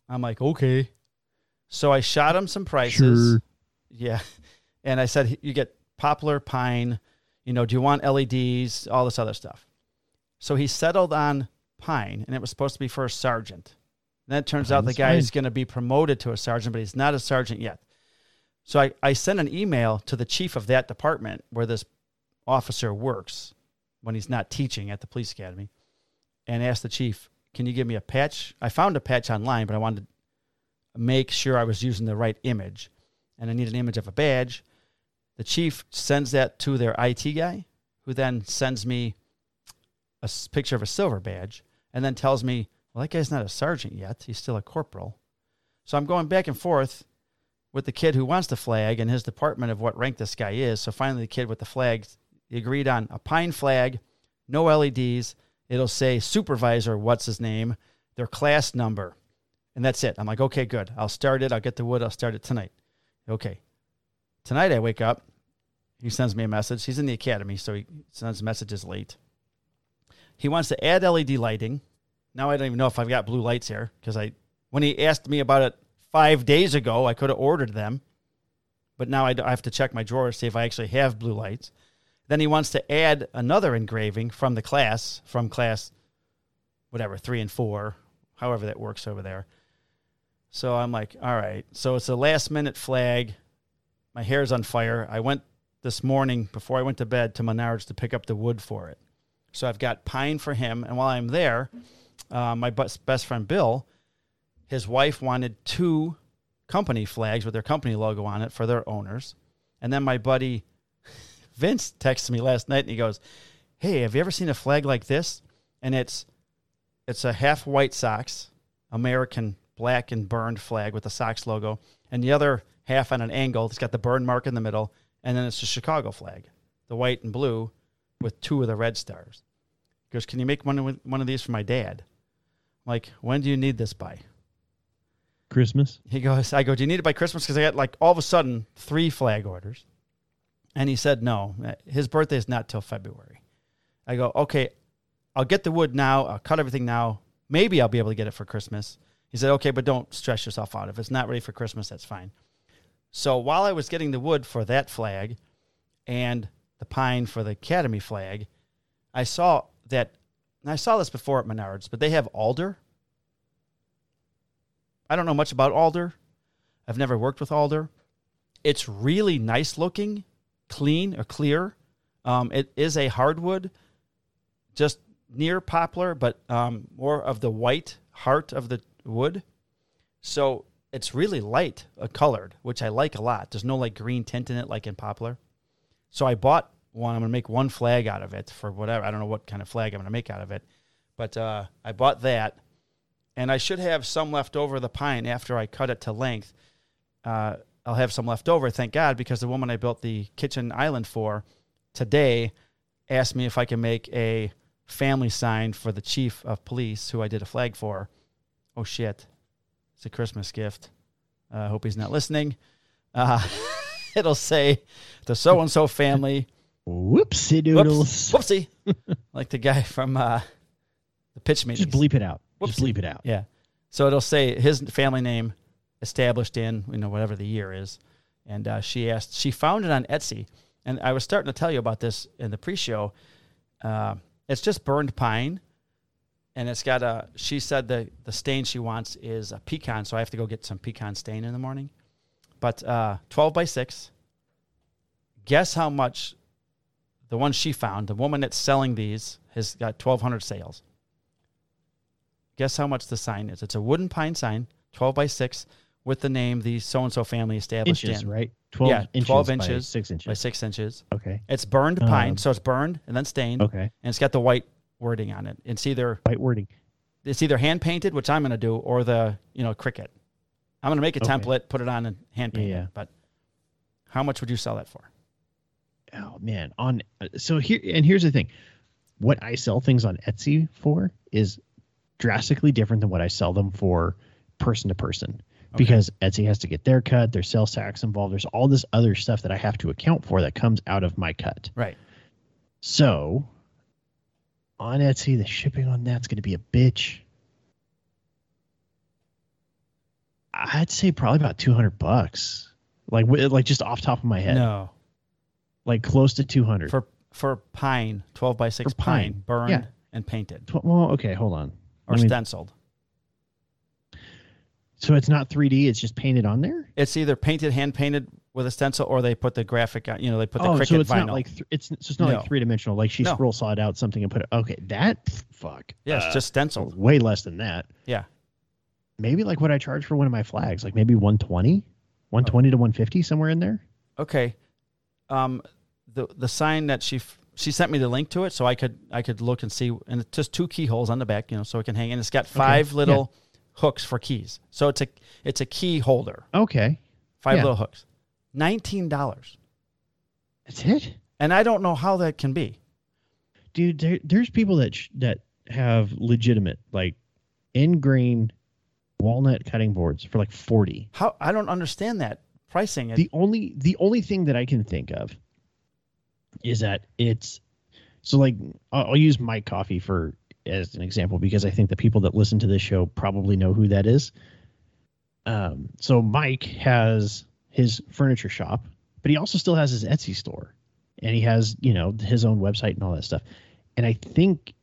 I'm like, okay. So I shot him some prices. Sure. Yeah. And I said, you get poplar, pine, you know, do you want LEDs, all this other stuff. So he settled on pine, and it was supposed to be for a sergeant. Then it turns out the guy is going to be promoted to a sergeant, but he's not a sergeant yet. So I, I sent an email to the chief of that department where this officer works when he's not teaching at the police academy and asked the chief, Can you give me a patch? I found a patch online, but I wanted to make sure I was using the right image. And I need an image of a badge. The chief sends that to their IT guy, who then sends me a picture of a silver badge and then tells me, Well, that guy's not a sergeant yet. He's still a corporal. So I'm going back and forth with the kid who wants the flag and his department of what rank this guy is. So finally, the kid with the flag agreed on a pine flag, no LEDs. It'll say supervisor, what's his name, their class number, and that's it. I'm like, okay, good. I'll start it. I'll get the wood. I'll start it tonight. Okay. Tonight I wake up. He sends me a message. He's in the academy, so he sends messages late. He wants to add LED lighting. Now I don't even know if I've got blue lights here because I, when he asked me about it five days ago, I could have ordered them, but now I have to check my drawer to see if I actually have blue lights. Then he wants to add another engraving from the class, from class, whatever, three and four, however that works over there. So I'm like, all right. So it's a last minute flag. My hair's on fire. I went this morning before I went to bed to Menards to pick up the wood for it. So I've got pine for him. And while I'm there, uh, my best friend Bill, his wife wanted two company flags with their company logo on it for their owners. And then my buddy Vince texted me last night and he goes, Hey, have you ever seen a flag like this? And it's it's a half white Sox, American black and burned flag with the Sox logo, and the other half on an angle. It's got the burn mark in the middle, and then it's the Chicago flag, the white and blue with two of the red stars. He goes, Can you make one one of these for my dad? Like, when do you need this by? Christmas. He goes, I go, do you need it by Christmas? Because I got like all of a sudden three flag orders. And he said, no, his birthday is not till February. I go, okay, I'll get the wood now. I'll cut everything now. Maybe I'll be able to get it for Christmas. He said, okay, but don't stress yourself out. If it's not ready for Christmas, that's fine. So while I was getting the wood for that flag and the pine for the Academy flag, I saw that, and I saw this before at Menards, but they have alder. I don't know much about alder. I've never worked with alder. It's really nice looking, clean or clear. Um, it is a hardwood, just near poplar, but um, more of the white heart of the wood. So it's really light uh, colored, which I like a lot. There's no like green tint in it like in poplar. So I bought one. I'm gonna make one flag out of it for whatever. I don't know what kind of flag I'm gonna make out of it, but uh, I bought that and I should have some left over the pine after I cut it to length. Uh, I'll have some left over, thank God, because the woman I built the kitchen island for today asked me if I can make a family sign for the chief of police, who I did a flag for. Oh shit, it's a Christmas gift. I uh, hope he's not listening. Uh, it'll say the so and so family. Whoopsie Whoops, doodles. whoopsie, like the guy from uh, the pitch meetings. Just bleep it out. Just bleep it out. Yeah. So it'll say his family name established in, you know, whatever the year is. And uh, she asked, she found it on Etsy. And I was starting to tell you about this in the pre show. Uh, it's just burned pine. And it's got a, she said the, the stain she wants is a pecan. So I have to go get some pecan stain in the morning. but uh, 12 by 6. Guess how much the one she found, the woman that's selling these, has got 1,200 sales. Guess how much the sign is? It's a wooden pine sign, 12 by 6, with the name the so and so family established Inches, in. right? Twelve Yeah, inches. 12 by inches six By 6 inches. Okay. It's burned pine, Um, so it's burned and then stained, Okay. and it's got the white wording on it. It's either White wording. it's either hand painted, which I'm going to do, or the you know Cricut. I'm going to make a Okay. template, put it on, and hand paint Yeah. it. But how much would you sell that for? Oh man. On so here and here's the thing. What I sell things on Etsy for is drastically different than what I sell them for person to person. Okay. Because Etsy has to get their cut, there's sales tax involved, there's all this other stuff that I have to account for that comes out of my cut. Right. So on Etsy, the shipping on that's going to be a bitch. I'd say probably about 200 bucks. Like like just off top of my head. No, Like close to 200. for for pine, 12 by 6 For pine. pine, burned Yeah. and painted Tw- well, okay, hold on. or stenciled. so it's not 3D, it's just painted on there? It's either painted, hand painted with a stencil, or they put the graphic on. You know, they put the oh, Cricut so it's vinyl. not like th- it's so it's not No. like three dimensional. Like she No. scroll sawed out something and put it. Okay, that fuck. yeah, it's Uh, just stenciled. way less than that. Yeah. Maybe like what I charge for one of my flags, like maybe 120, 120 to 150 somewhere in there. Okay. Um, the the sign that she f- she sent me the link to it, so I could I could look and see, and it's just two keyholes on the back, you know, so it can hang. And it's got five yeah. little hooks for keys, so it's a it's a key holder, Okay, five Yeah. little hooks, nineteen dollars, that's it. and I don't know how that can be. dude there, there's people that sh- that have legitimate like ingrained walnut cutting boards for like 40 How I don't understand that pricing. The only the only thing that i can think of is that it's so like i'll, use mike coffee for as an example because i think the people that listen to this show probably know who that is. Um so mike has his furniture shop but he also still has his etsy store and he has you know his own website and all that stuff. And i think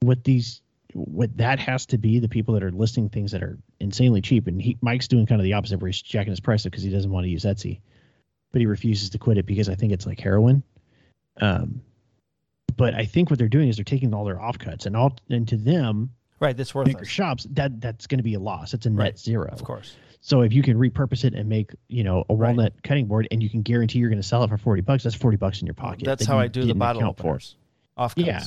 what these what that has to be the people that are listing things that are insanely cheap and he mike's doing kind of the opposite where he's jacking his price up because he doesn't want to use etsy but he refuses to quit it because i think it's like heroin um but i think what they're doing is they're taking all their offcuts and all and to them right, that's bigger worthless, shops that that's going to be a loss it's a net Right. zero of course. so if you can repurpose it and make you know a Right. walnut cutting board and you can guarantee you're going to sell it for 40 bucks that's 40 bucks in your pocket That's that how I do the bottle account for. openers. Off Yeah.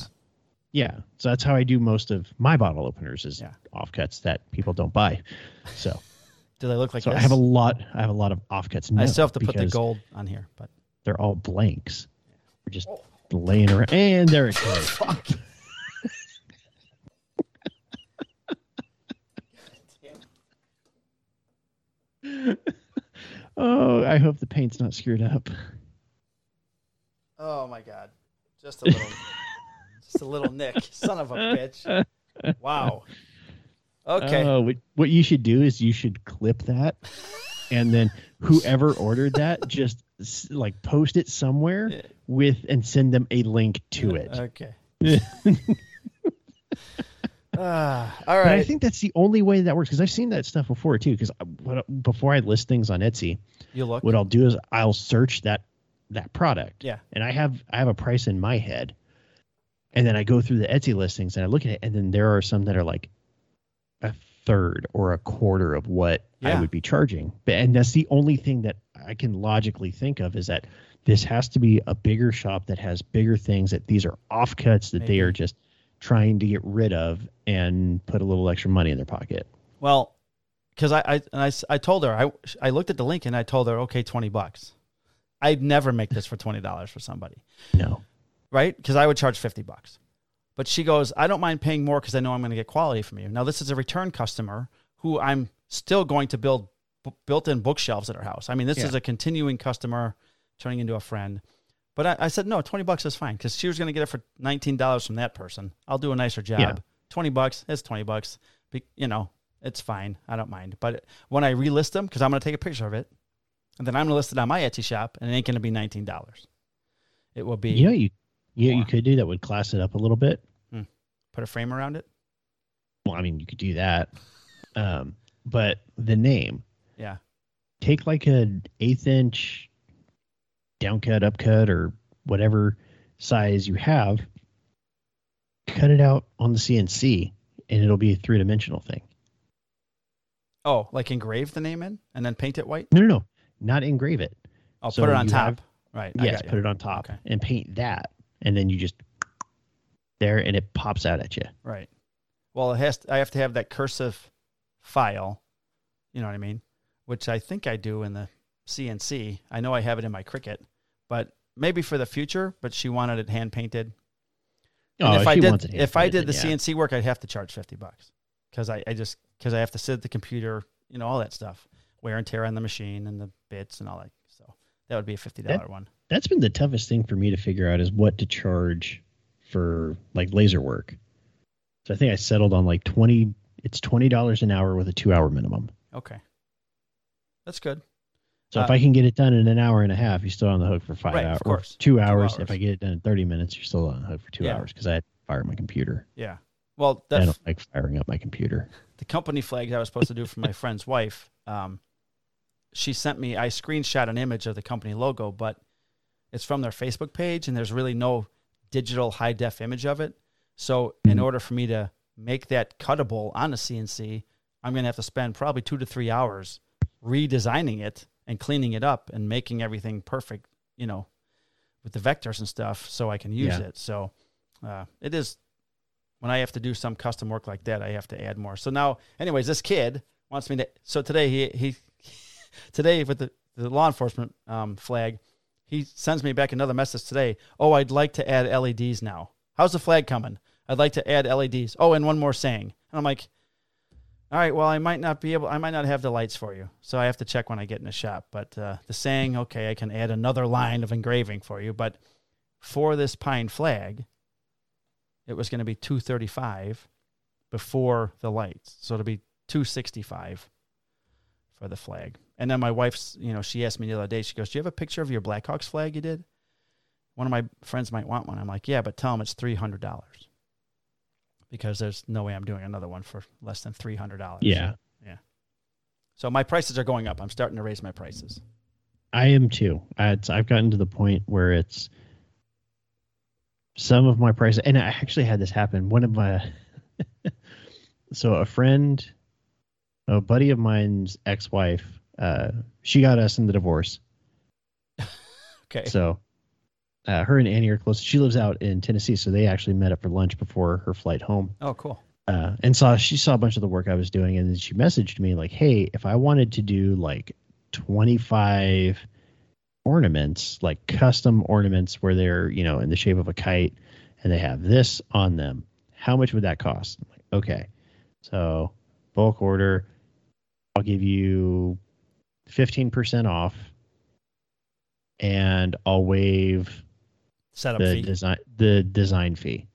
Yeah, so that's how I do most of my bottle openers is Yeah. offcuts that people don't buy. So, Do they look like so this? I have a lot. I have a lot of offcuts. I now still have to put the gold on here, but They're all blanks. We're just laying around, and there it goes. fuck. Oh, I hope the paint's not screwed up. Oh my god. Just a little just a little nick. Son of a bitch. Wow. Okay. Oh, what, what you should do is you should clip that, and then whoever ordered that, just like post it somewhere Yeah. With and send them a link to it. Okay. Ah, all But I think that's the only way that works because I've seen that stuff before too. Because before I list things on Etsy, you look. what I'll do is I'll search that that product. Yeah. And I have I have a price in my head, and then I go through the Etsy listings and I look at it, and then there are some that are like a third or a quarter of what I would be charging. But and that's the only thing that I can logically think of is that this has to be a bigger shop that has bigger things that these are offcuts that they are just trying to get rid of and put a little extra money in their pocket. Well, because I I, and I I told her I I looked at the link and I told her okay twenty bucks. I'd never make this for twenty dollars for somebody, No. right? Because I would charge fifty bucks. But she goes, I don't mind paying more because I know I'm going to get quality from you. Now this is a return customer who I'm still going to build b- built-in bookshelves at her house. I mean, this Yeah. is a continuing customer turning into a friend. But I, I said no, twenty bucks is fine because she was going to get it for nineteen dollars from that person. I'll do a nicer job. Yeah. Twenty bucks, it's twenty bucks. Be, you know, it's fine. I don't mind. But when I relist them, because I'm going to take a picture of it, and then I'm going to list it on my Etsy shop, and it ain't going to be nineteen dollars. It will be know, you yeah, you could do that would class it up a little bit. put a frame around it. Well, I mean, you could do that. Um, but the name, Yeah. take like an eighth inch downcut, upcut, or whatever size you have, cut it out on the CNC, and it'll be a three dimensional thing. Oh, like engrave the name in and then paint it white? No, no, no, not engrave it. I'll So put it on top. have- right. I yes, put it on top Okay. and paint that, and then you just there, and it pops out at you. Right. Well, it has. To, I have to have that cursive file. You know what I mean? Which I think I do in the CNC. I know I have it in my Cricut, but maybe for the future. But she wanted it hand painted. Oh, if I she did, if I did the yeah. CNC work, I'd have to charge fifty bucks because I, I just because I have to sit at the computer, you know, all that stuff, wear and tear on the machine and the bits and all that. So that would be a fifty dollar one. that's been the toughest thing for me to figure out is what to charge for like laser work. So I think I settled on like twenty. It's twenty dollars an hour with a two hour minimum. Okay, that's good. So if Uh, I can get it done in an hour and a half, you're still on the hook for five Right, of hours. course. Or two Two hours. hours. If I get it done in thirty minutes, you're still on the hook for two Yeah. hours because I had to fire my computer. Yeah. Well, I don't like firing up my computer. the company flags I was supposed to do for my friend's wife. Um, she sent me. I screenshot an image of the company logo, but it's from their Facebook page, and there's really no digital high def image of it. So, in Mhm. order for me to make that cuttable on a CNC, I'm going to have to spend probably two to three hours redesigning it and cleaning it up and making everything perfect. You know, with the vectors and stuff, so I can use Yeah. it. So, uh, it is when I have to do some custom work like that, I have to add more. So now, anyways, this kid wants me to. So today he he today with the, the law enforcement um, flag, he sends me back another message today. Oh, I'd like to add LEDs now. How's the flag coming? I'd like to add LEDs. Oh, and one more saying. And I'm like, all right, well, I might not be able. I might not have the lights for you, so I have to check when I get in the shop. But uh, the saying, okay, I can add another line of engraving for you, but for this pine flag, it was going to be 235 before the lights. So it'll be 265 for the flag. And then my wife's, you know, she asked me the other day, she goes, Do you have a picture of your Blackhawks flag you did? One of my friends might want one. I'm like, Yeah, but tell them it's $300 because there's no way I'm doing another one for less than $300. Yeah, yeah. So my prices are going up. I'm starting to raise my prices. I am too. It's, I've gotten to the point where it's some of my prices, and I actually had this happen. One of my, so a friend, a buddy of mine's ex-wife, uh, she got us in the divorce. Okay. So, uh, her and Annie are close. She lives out in Tennessee, so they actually met up for lunch before her flight home. oh, cool. uh, and saw she saw a bunch of the work I was doing, and then she messaged me like, "Hey, if I wanted to do like 25 ornaments, like custom ornaments, where they're you know in the shape of a kite, and they have this on them, how much would that cost?" I'm like, "Okay, so bulk order, I'll give you 15% off, and I'll waive Setup the fee. design the design fee.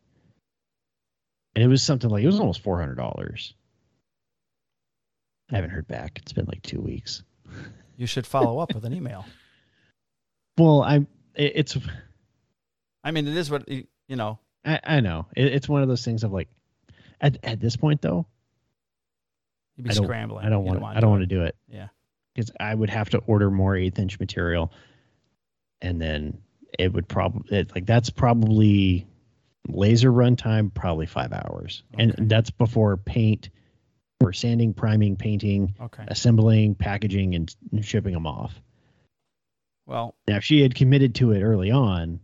And it was something like it was almost four hundred dollars. I haven't heard back. It's been like two weeks. You should follow up with an email. Well, I'm. It, it's. I mean, it is what, you know, I, I know. It, it's one of those things of like, at at this point though, you'd be I scrambling. I don't want. I don't do want to do it Yeah. because I would have to order more eighth inch material, and then it would probably like that's probably laser runtime probably five hours, Okay. and that's before paint or sanding, priming, painting. Okay. assembling, packaging, and shipping them off. Well, Now, if she had committed to it early on,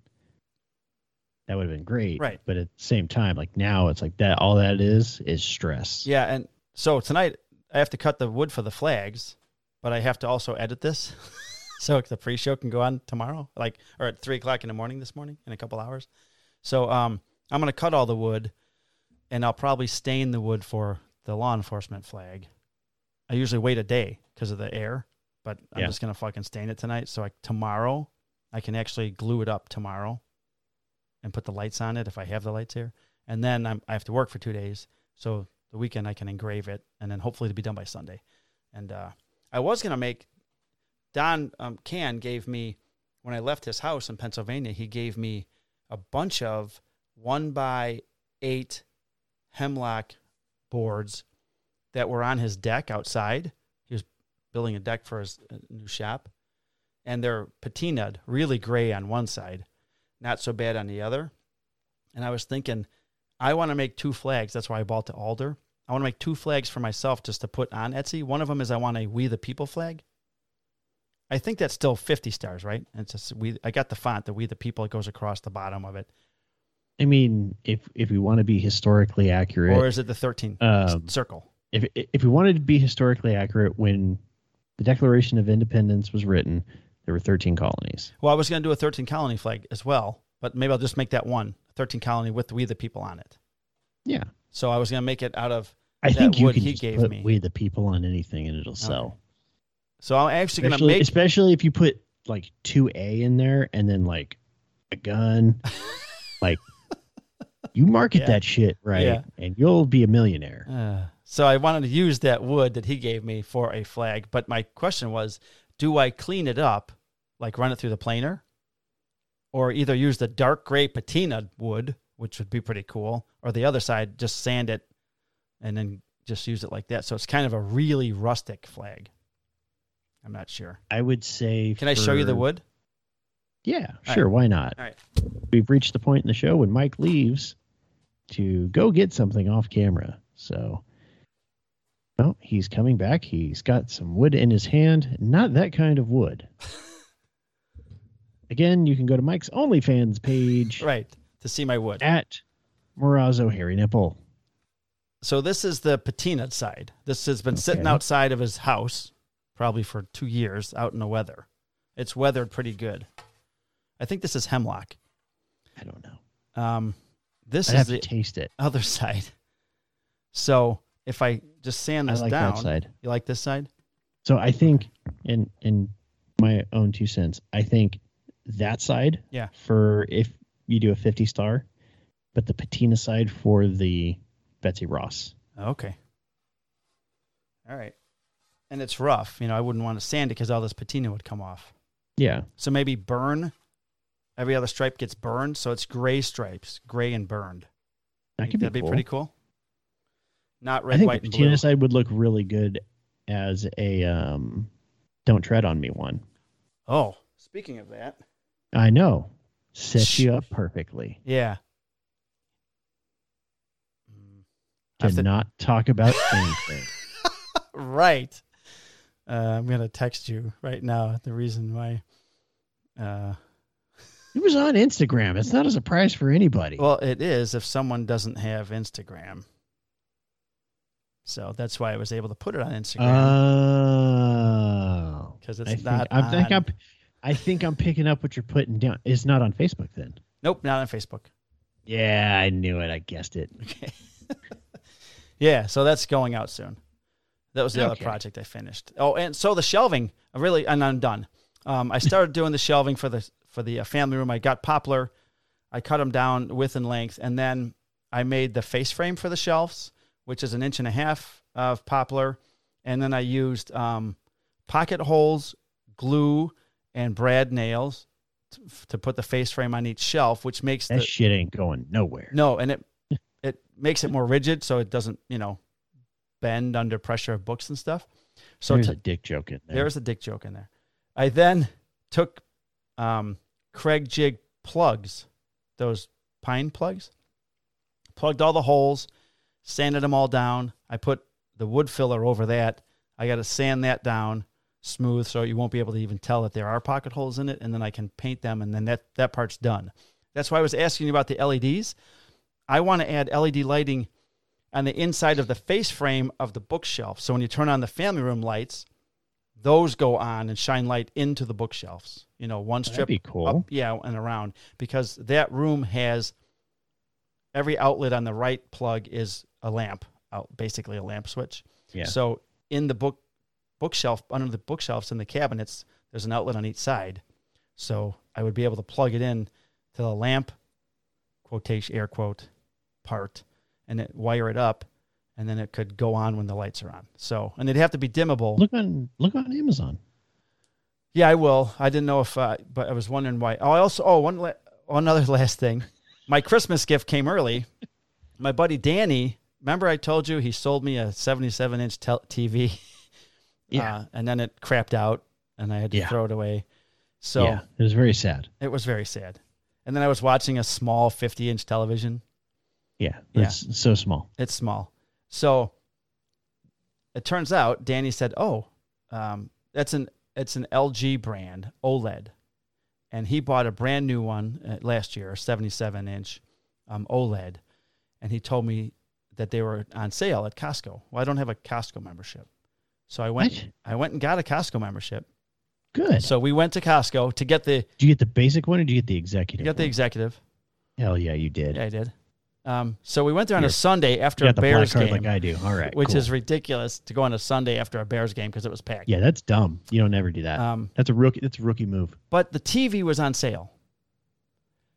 that would have been great. Right. But at the same time, like now, it's like that. All that is is stress. yeah. And so tonight I have to cut the wood for the flags, but I have to also edit this. so the pre show can go on tomorrow, like, or at three o'clock in the morning this morning in a couple hours. So um, I'm going to cut all the wood and I'll probably stain the wood for the law enforcement flag. I usually wait a day because of the air, but I'm Yeah. just going to fucking stain it tonight. So I, tomorrow I can actually glue it up tomorrow and put the lights on it if I have the lights here. And then I'm, I have to work for two days. So the weekend I can engrave it and then hopefully to be done by Sunday. And uh, I was going to make, Don um, Can gave me, when I left his house in Pennsylvania, he gave me a bunch of one by eight hemlock boards that were on his deck outside. He was building a deck for his uh, new shop, and they're patinaed, really gray on one side, not so bad on the other. And I was thinking, I want to make two flags. That's why I bought the alder. I want to make two flags for myself just to put on Etsy. One of them is I want a We the People flag. I think that's still 50 stars, right? It's just we. I got the font, that We the People. It goes across the bottom of it. I mean, if if we want to be historically accurate, Or is it the 13 Um, circle? if if we wanted to be historically accurate, when the Declaration of Independence was written, there were 13 colonies. Well, I was going to do a 13 colony flag as well, but maybe I'll just make that one 13 colony with the We the People on it. Yeah, So I was going to make it out of. I That think you wood can he gave put me. "We the People" on anything and it'll sell. So I'm actually going to make. especially if you put like two A in there and then like a gun, like you market Yeah. that shit right, Yeah. and you'll be a millionaire. Uh, so I wanted to use that wood that he gave me for a flag, but my question was, do I clean it up, like run it through the planer, or either use the dark gray patina wood, which would be pretty cool, or the other side just sand it, and then just use it like that. So it's kind of a really rustic flag. I'm not sure. I would say. Can I show you the wood? Yeah, All sure. Why not? All right. We've reached the point in the show when Mike leaves to go get something off camera. So, well, he's coming back. He's got some wood in his hand. Not that kind of wood. Again, you can go to Mike's OnlyFans page Right to see my wood. at Morazzo Hairy Nipple. So this is the patina side. This has been sitting outside of his house probably for two years out in the weather. It's weathered pretty good. I think this is hemlock. I don't know. Um, this I'd is have the to taste it. other side. So if I just sand I this like down, that side. you like this side? So I think, in in my own two cents, I think that side, Yeah. for if you do a fifty star, but the patina side for the Betsy Ross. Okay. All right. And it's rough. You know, I wouldn't want to sand it because all this patina would come off. Yeah, So maybe burn. Every other stripe gets burned, so it's gray stripes, gray and burned. That could be, that'd be pretty cool. Not I red, think white, the and patina blue. side would look really good as a um, "Don't Tread on Me" one. Oh, speaking of that, I know, sets you up perfectly yeah. I to- not talk about anything. right. Uh, I'm gonna text you right now. The reason why. Uh, it was on Instagram. It's not a surprise for anybody. well, it is if someone doesn't have Instagram. So that's why I was able to put it on Instagram Oh, because I it's think, not. I think I'm, I think I'm picking up what you're putting down. It's not on Facebook then. Nope, not on Facebook. Yeah, I knew it. I guessed it. Okay. yeah, so that's going out soon. That was the other project I finished. Oh, and so the shelving, I really, and I'm done. Um, I started doing the shelving for the for the uh, family room. I got poplar, I cut them down width and length, and then I made the face frame for the shelves, which is an inch and a half of poplar, and then I used um, pocket holes, glue, and brad nails to, to put the face frame on each shelf, which makes That the shit ain't going nowhere. no, and it it makes it more rigid, so it doesn't you know bend under pressure of books and stuff. So There's to, a dick joke in there. there's a dick joke in there. I then took um, Kreg Jig plugs, those pine plugs, plugged all the holes, sanded them all down. I put the wood filler over that. I got to sand that down smooth so you won't be able to even tell that there are pocket holes in it, and then I can paint them, and then that that part's done. That's why I was asking you about the LEDs. I want to add LED lighting on the inside of the face frame of the bookshelf. So when you turn on the family room lights, those go on and shine light into the bookshelves. You know, one That'd strip be cool. up, yeah, and around because that room has every outlet on the right plug is a lamp, out basically a lamp switch. Yeah. So in the book bookshelf under the bookshelves in the cabinets, there's an outlet on each side. So I would be able to plug it in to the lamp quotation air quote part and it, wire it up and then it could go on when the lights are on. So and it'd have to be dimmable. Look on look on Amazon. Yeah, I will. I didn't know if, uh, but I was wondering why. Oh, I also, oh, one, la- one other last thing. My Christmas gift came early. My buddy Danny, remember I told you he sold me a 77 inch tel- TV Yeah. Uh, and then it crapped out, and I had to Yeah. throw it away. So yeah, it was very sad. it was very sad. And then I was watching a small 50 inch television. Yeah, Yeah. it's so small. It's small. So it turns out Danny said, "Oh, um, that's an it's an LG brand OLED," and he bought a brand new one uh, last year, a 77 inch um, OLED, and he told me that they were on sale at Costco. Well, I don't have a Costco membership, so I went What? I went and got a Costco membership. Good. So we went to Costco to get the Did you get the basic one or did you get the executive? you got the executive. Hell yeah, you did. Yeah, I did. Um, so we went there on a Sunday after a got the black Bears card game. like I do. All right, which cool. is ridiculous to go on a Sunday after a Bears game because it was packed. yeah, that's dumb. You don't ever do that. Um, that's a rookie. That's a rookie move. but the TV was on sale.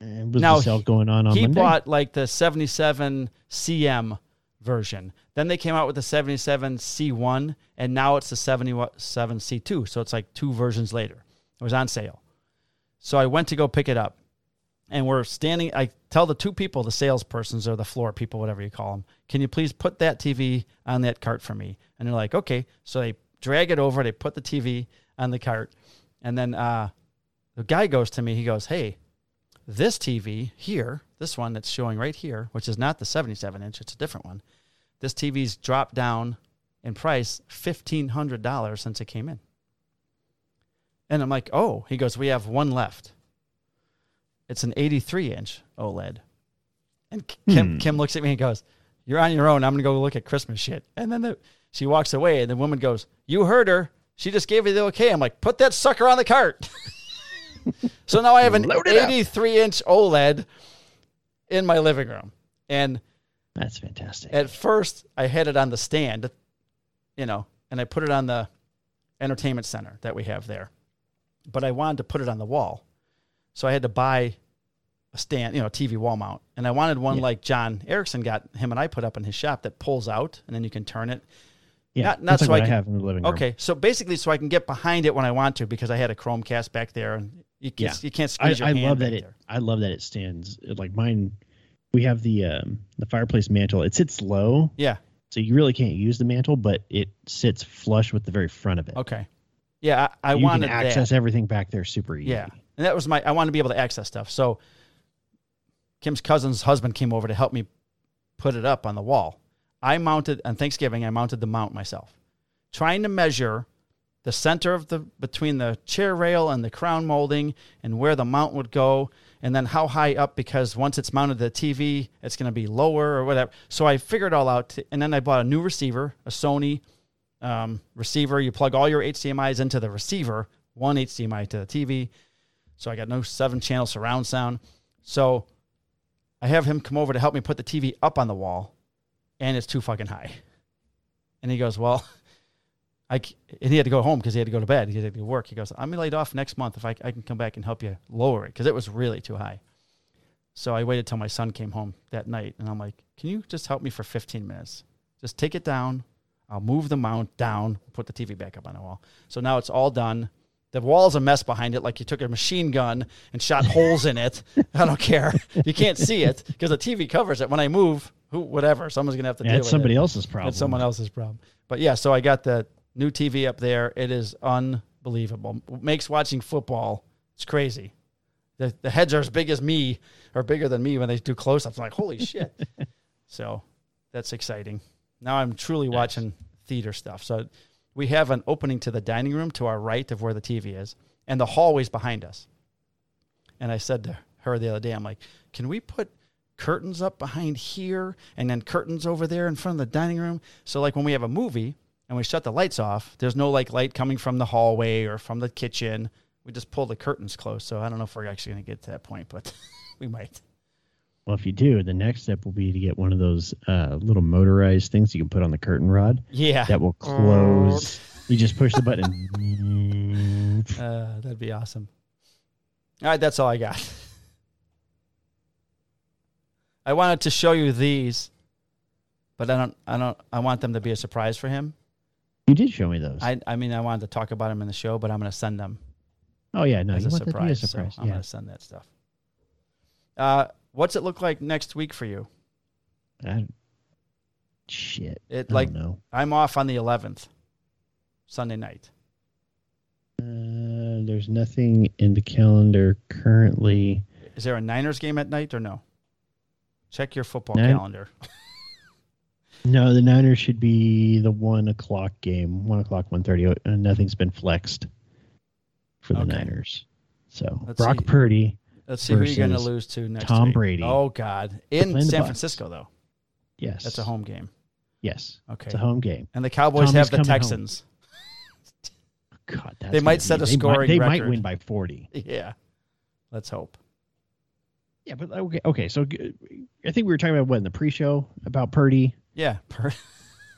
And was Now, the sale going on on he Monday? bought like the 77 CX version. Then they came out with the 77 C1, and now it's the 77 C2. So it's like two versions later. It was on sale. So I went to go pick it up. And we're standing. I tell the two people, the salespersons or the floor people, whatever you call them, can you please put that TV on that cart for me? And they're like, okay. So they drag it over. They put the TV on the cart. And then uh, the guy goes to me. He goes, hey, this TV here, this one that's showing right here, which is not the 77 inch, it's a different one. This TV's dropped down in price $1,500 since it came in. And I'm like, oh, he goes, we have one left. It's an 83 inch OLED. And Kim, Hmm. Kim looks at me and goes, you're on your own. I'm going to go look at Christmas shit. And then the, she walks away and the woman goes, you heard her. She just gave you the okay. I'm like, put that sucker on the cart. so now I have an Load it up. 83 inch OLED in my living room. And That's fantastic. at first, I had it on the stand, you know, and I put it on the entertainment center that we have there. But I wanted to put it on the wall. So I had to buy a stand, you know, a TV wall mount. And I wanted one Yeah. like John Erickson got him and I put up in his shop that pulls out and then you can turn it. yeah, not- not so what I I, have in the living room. Okay. So basically, so I can get behind it when I want to because I had a Chromecast back there and you can't, Yeah. you can't I, squeeze your I hand love that it. there. I love that it stands like mine. We have the um, the fireplace mantle. It sits low, Yeah. so you really can't use the mantle, but it sits flush with the very front of it. Okay. Yeah. I, I you wanted can that. access everything back there super easy. Yeah. And that was my I wanted to be able to access stuff. So Kim's cousin's husband came over to help me put it up on the wall. I mounted on Thanksgiving, I mounted the mount myself. Trying to measure the center of the between the chair rail and the crown molding and where the mount would go and then how high up because once it's mounted to the TV, it's going to be lower or whatever. So I figured it all out and then I bought a new receiver, a Sony um, receiver. You plug all your HDMI's into the receiver, one HDMI to the TV. So I got no seven channel surround sound. So I have him come over to help me put the TV up on the wall, and it's too fucking high. And he goes, Well, I, and he had to go home because he had to go to bed. He had to work. He goes, I'm laid off next month if I, I can come back and help you lower it because it was really too high. So I waited till my son came home that night, and I'm like, Can you just help me for 15 minutes? Just take it down. I'll move the mount down, put the TV back up on the wall. So now it's all done. The wall's a mess behind it, like you took a machine gun and shot holes in it. I don't care. You can't see it because the TV covers it. When I move, who, whatever, someone's gonna have to Yeah, deal it's somebody it. else's problem. It's someone else's problem. But yeah, so I got the new TV up there. It is unbelievable. Makes watching football. It's crazy. The the heads are as big as me, or bigger than me when they do close ups. I'm like, holy shit. so that's exciting. Now I'm truly watching theater stuff. So we have an opening to the dining room to our right of where the TV is, and the hallway's behind us. And I said to her the other day, I'm like, can we put curtains up behind here and then curtains over there in front of the dining room? So like when we have a movie and we shut the lights off, there's no like light coming from the hallway or from the kitchen. We just pull the curtains close. So I don't know if we're actually going to get to that point, but we might. Well, if you do, the next step will be to get one of those uh, little motorized things you can put on the curtain rod Yeah. that will close. you just push the button. Uh, that'd be awesome. All right, that's all I got. I wanted to show you these, but I don't. I don't. I want them to be a surprise for him. you did show me those. I. I mean, I wanted to talk about them in the show, but I'm going to send them oh yeah, no, as you a want that to be a surprise. surprise. So I'm going to send that stuff. Uh, what's it look like next week for you? I, shit. It I like. I'm off on the 11th, Sunday night? Uh, there's nothing in the calendar currently. Is there a Niners game at night or no? Check your football Nine- calendar. No, the Niners should be the one o'clock game. One o'clock, one thirty. Uh, nothing's been flexed for the Okay. Niners. So Let's Brock see. Purdy, Let's see who you're going to lose to next Tom week. Brady. Oh God, in San Bucs. Francisco though. yes, That's a home game. Yes, Okay. it's a home game. And the Cowboys Tommy's have the. Texans. God, that's They might set be- a they might- scoring They might record. win by forty. Yeah. Let's hope. Yeah, but okay, okay. So I think we were talking about what in the pre-show about Purdy. Yeah. Per-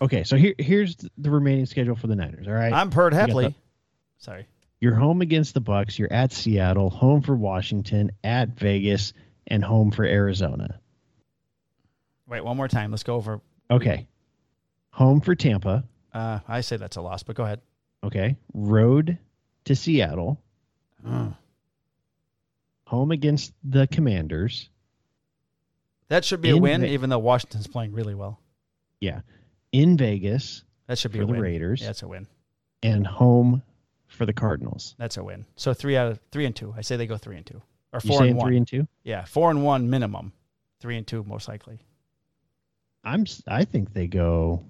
Okay, so here here's the remaining schedule for the Niners. All right, I'm got the- Sorry. You're home against the Bucs. You're at Seattle, home for Washington, at Vegas, and home for Arizona. Wait, one more time. Let's go over. Okay, home for Tampa. Uh, I say that's a loss, but go ahead. Okay, road to Seattle, Mm. home against the Commanders. That should be a win, Ve- even though Washington's playing really well. Yeah, in Vegas That should be for the. Raiders, Yeah, that's a win. and home for the Cardinals. That's a win. So three out of three and two. I say they go three and two or four and one. three and two? yeah, four and one minimum. Three and two most likely. I'm. I think they go.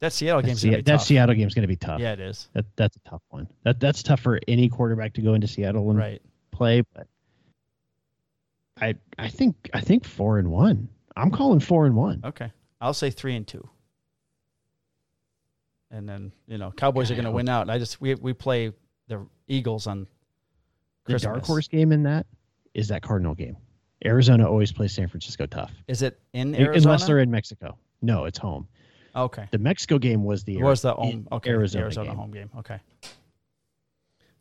That Seattle Se- that tough. Seattle game's going to be tough. Yeah, it is. That that's a tough one. That that's tough for any quarterback to go into Seattle and Right. play. But I I think I think four and one. I'm calling four and one. Okay. I'll say three and two. And then you know Cowboys are going to win out. I just we we play the Eagles on The Christmas. dark horse game in that is that Cardinal game. Arizona always plays San Francisco tough, Is it in Arizona? unless they're in Mexico. No, it's home. okay. The Mexico game was the was the home okay Arizona, Arizona, game. home game. Okay.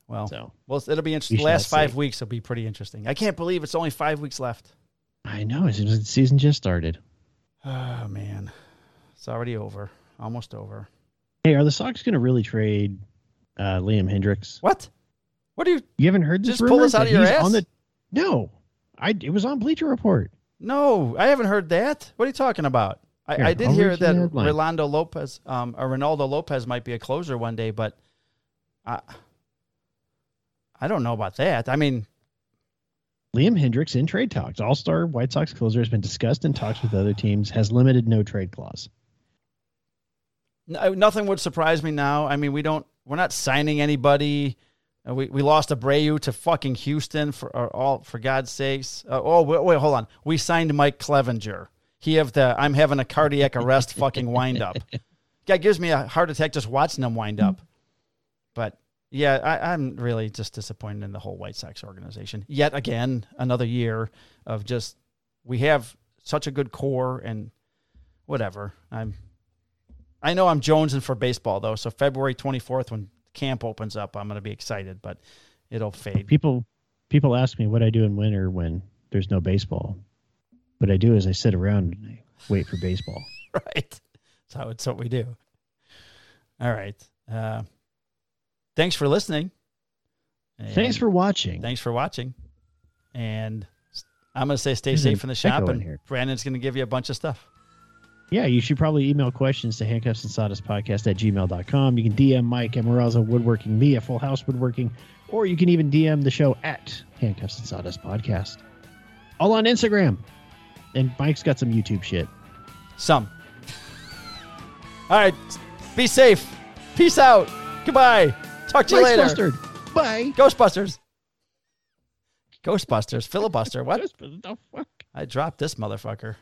Well, So well, it'll be interesting. The last five see. weeks will be pretty interesting. I can't believe it's only five weeks left. I know it's the season just started. Oh man, it's already over. Almost over. Hey, are the Sox going to really trade uh, Liam Hendriks? What? What do you? You haven't heard this Just pull rumor this out of your ass? On the, no, I it was on Bleacher Report. No, I haven't heard that. What are you talking about? I, Here, I did I'll hear that. Rolando Lopez, um, or Ronaldo Lopez might be a closer one day, but I, I don't know about that. I mean, Liam Hendriks in trade talks. All star White Sox closer has been discussed in talks with other teams, has limited no trade clause. No, nothing would surprise me now. I mean, we don't, we're not signing anybody. Uh, We, we lost Abreu to fucking Houston for or all for God's sakes. Uh, oh wait, wait, hold on. We signed Mike Clevinger. He have the I'm having a cardiac arrest fucking wind up. Guy gives me a heart attack just watching him wind up. But yeah, I, I'm really just disappointed in the whole White Sox organization. Yet again, another year of just we have such a good core and whatever. I'm I know I'm jonesing for baseball though. So February 24th when camp opens up, I'm going to be excited, but it'll fade. People people ask me what I do in winter when there's no baseball. What I do is I sit around and I wait for baseball. right. So it's what we do. All right. Uh, thanks for listening. And Thanks for watching. thanks for watching. And I'm going to say stay There's safe in the shop, and. Brandon's going to give you a bunch of stuff. Yeah, you should probably email questions to handcuffs and sawdust podcast at gmail.com. You can DM Mike at Moraza Woodworking, me at Full House Woodworking, or you can even DM the show at Handcuffs and Sawdust Podcast. All on Instagram. And Mike's got some YouTube shit. Some. All right. Be safe. Peace out. Goodbye. Talk to you Mike's later. flustered. Bye. Ghostbusters. Ghostbusters. Filibuster. What? The fuck? I dropped this motherfucker.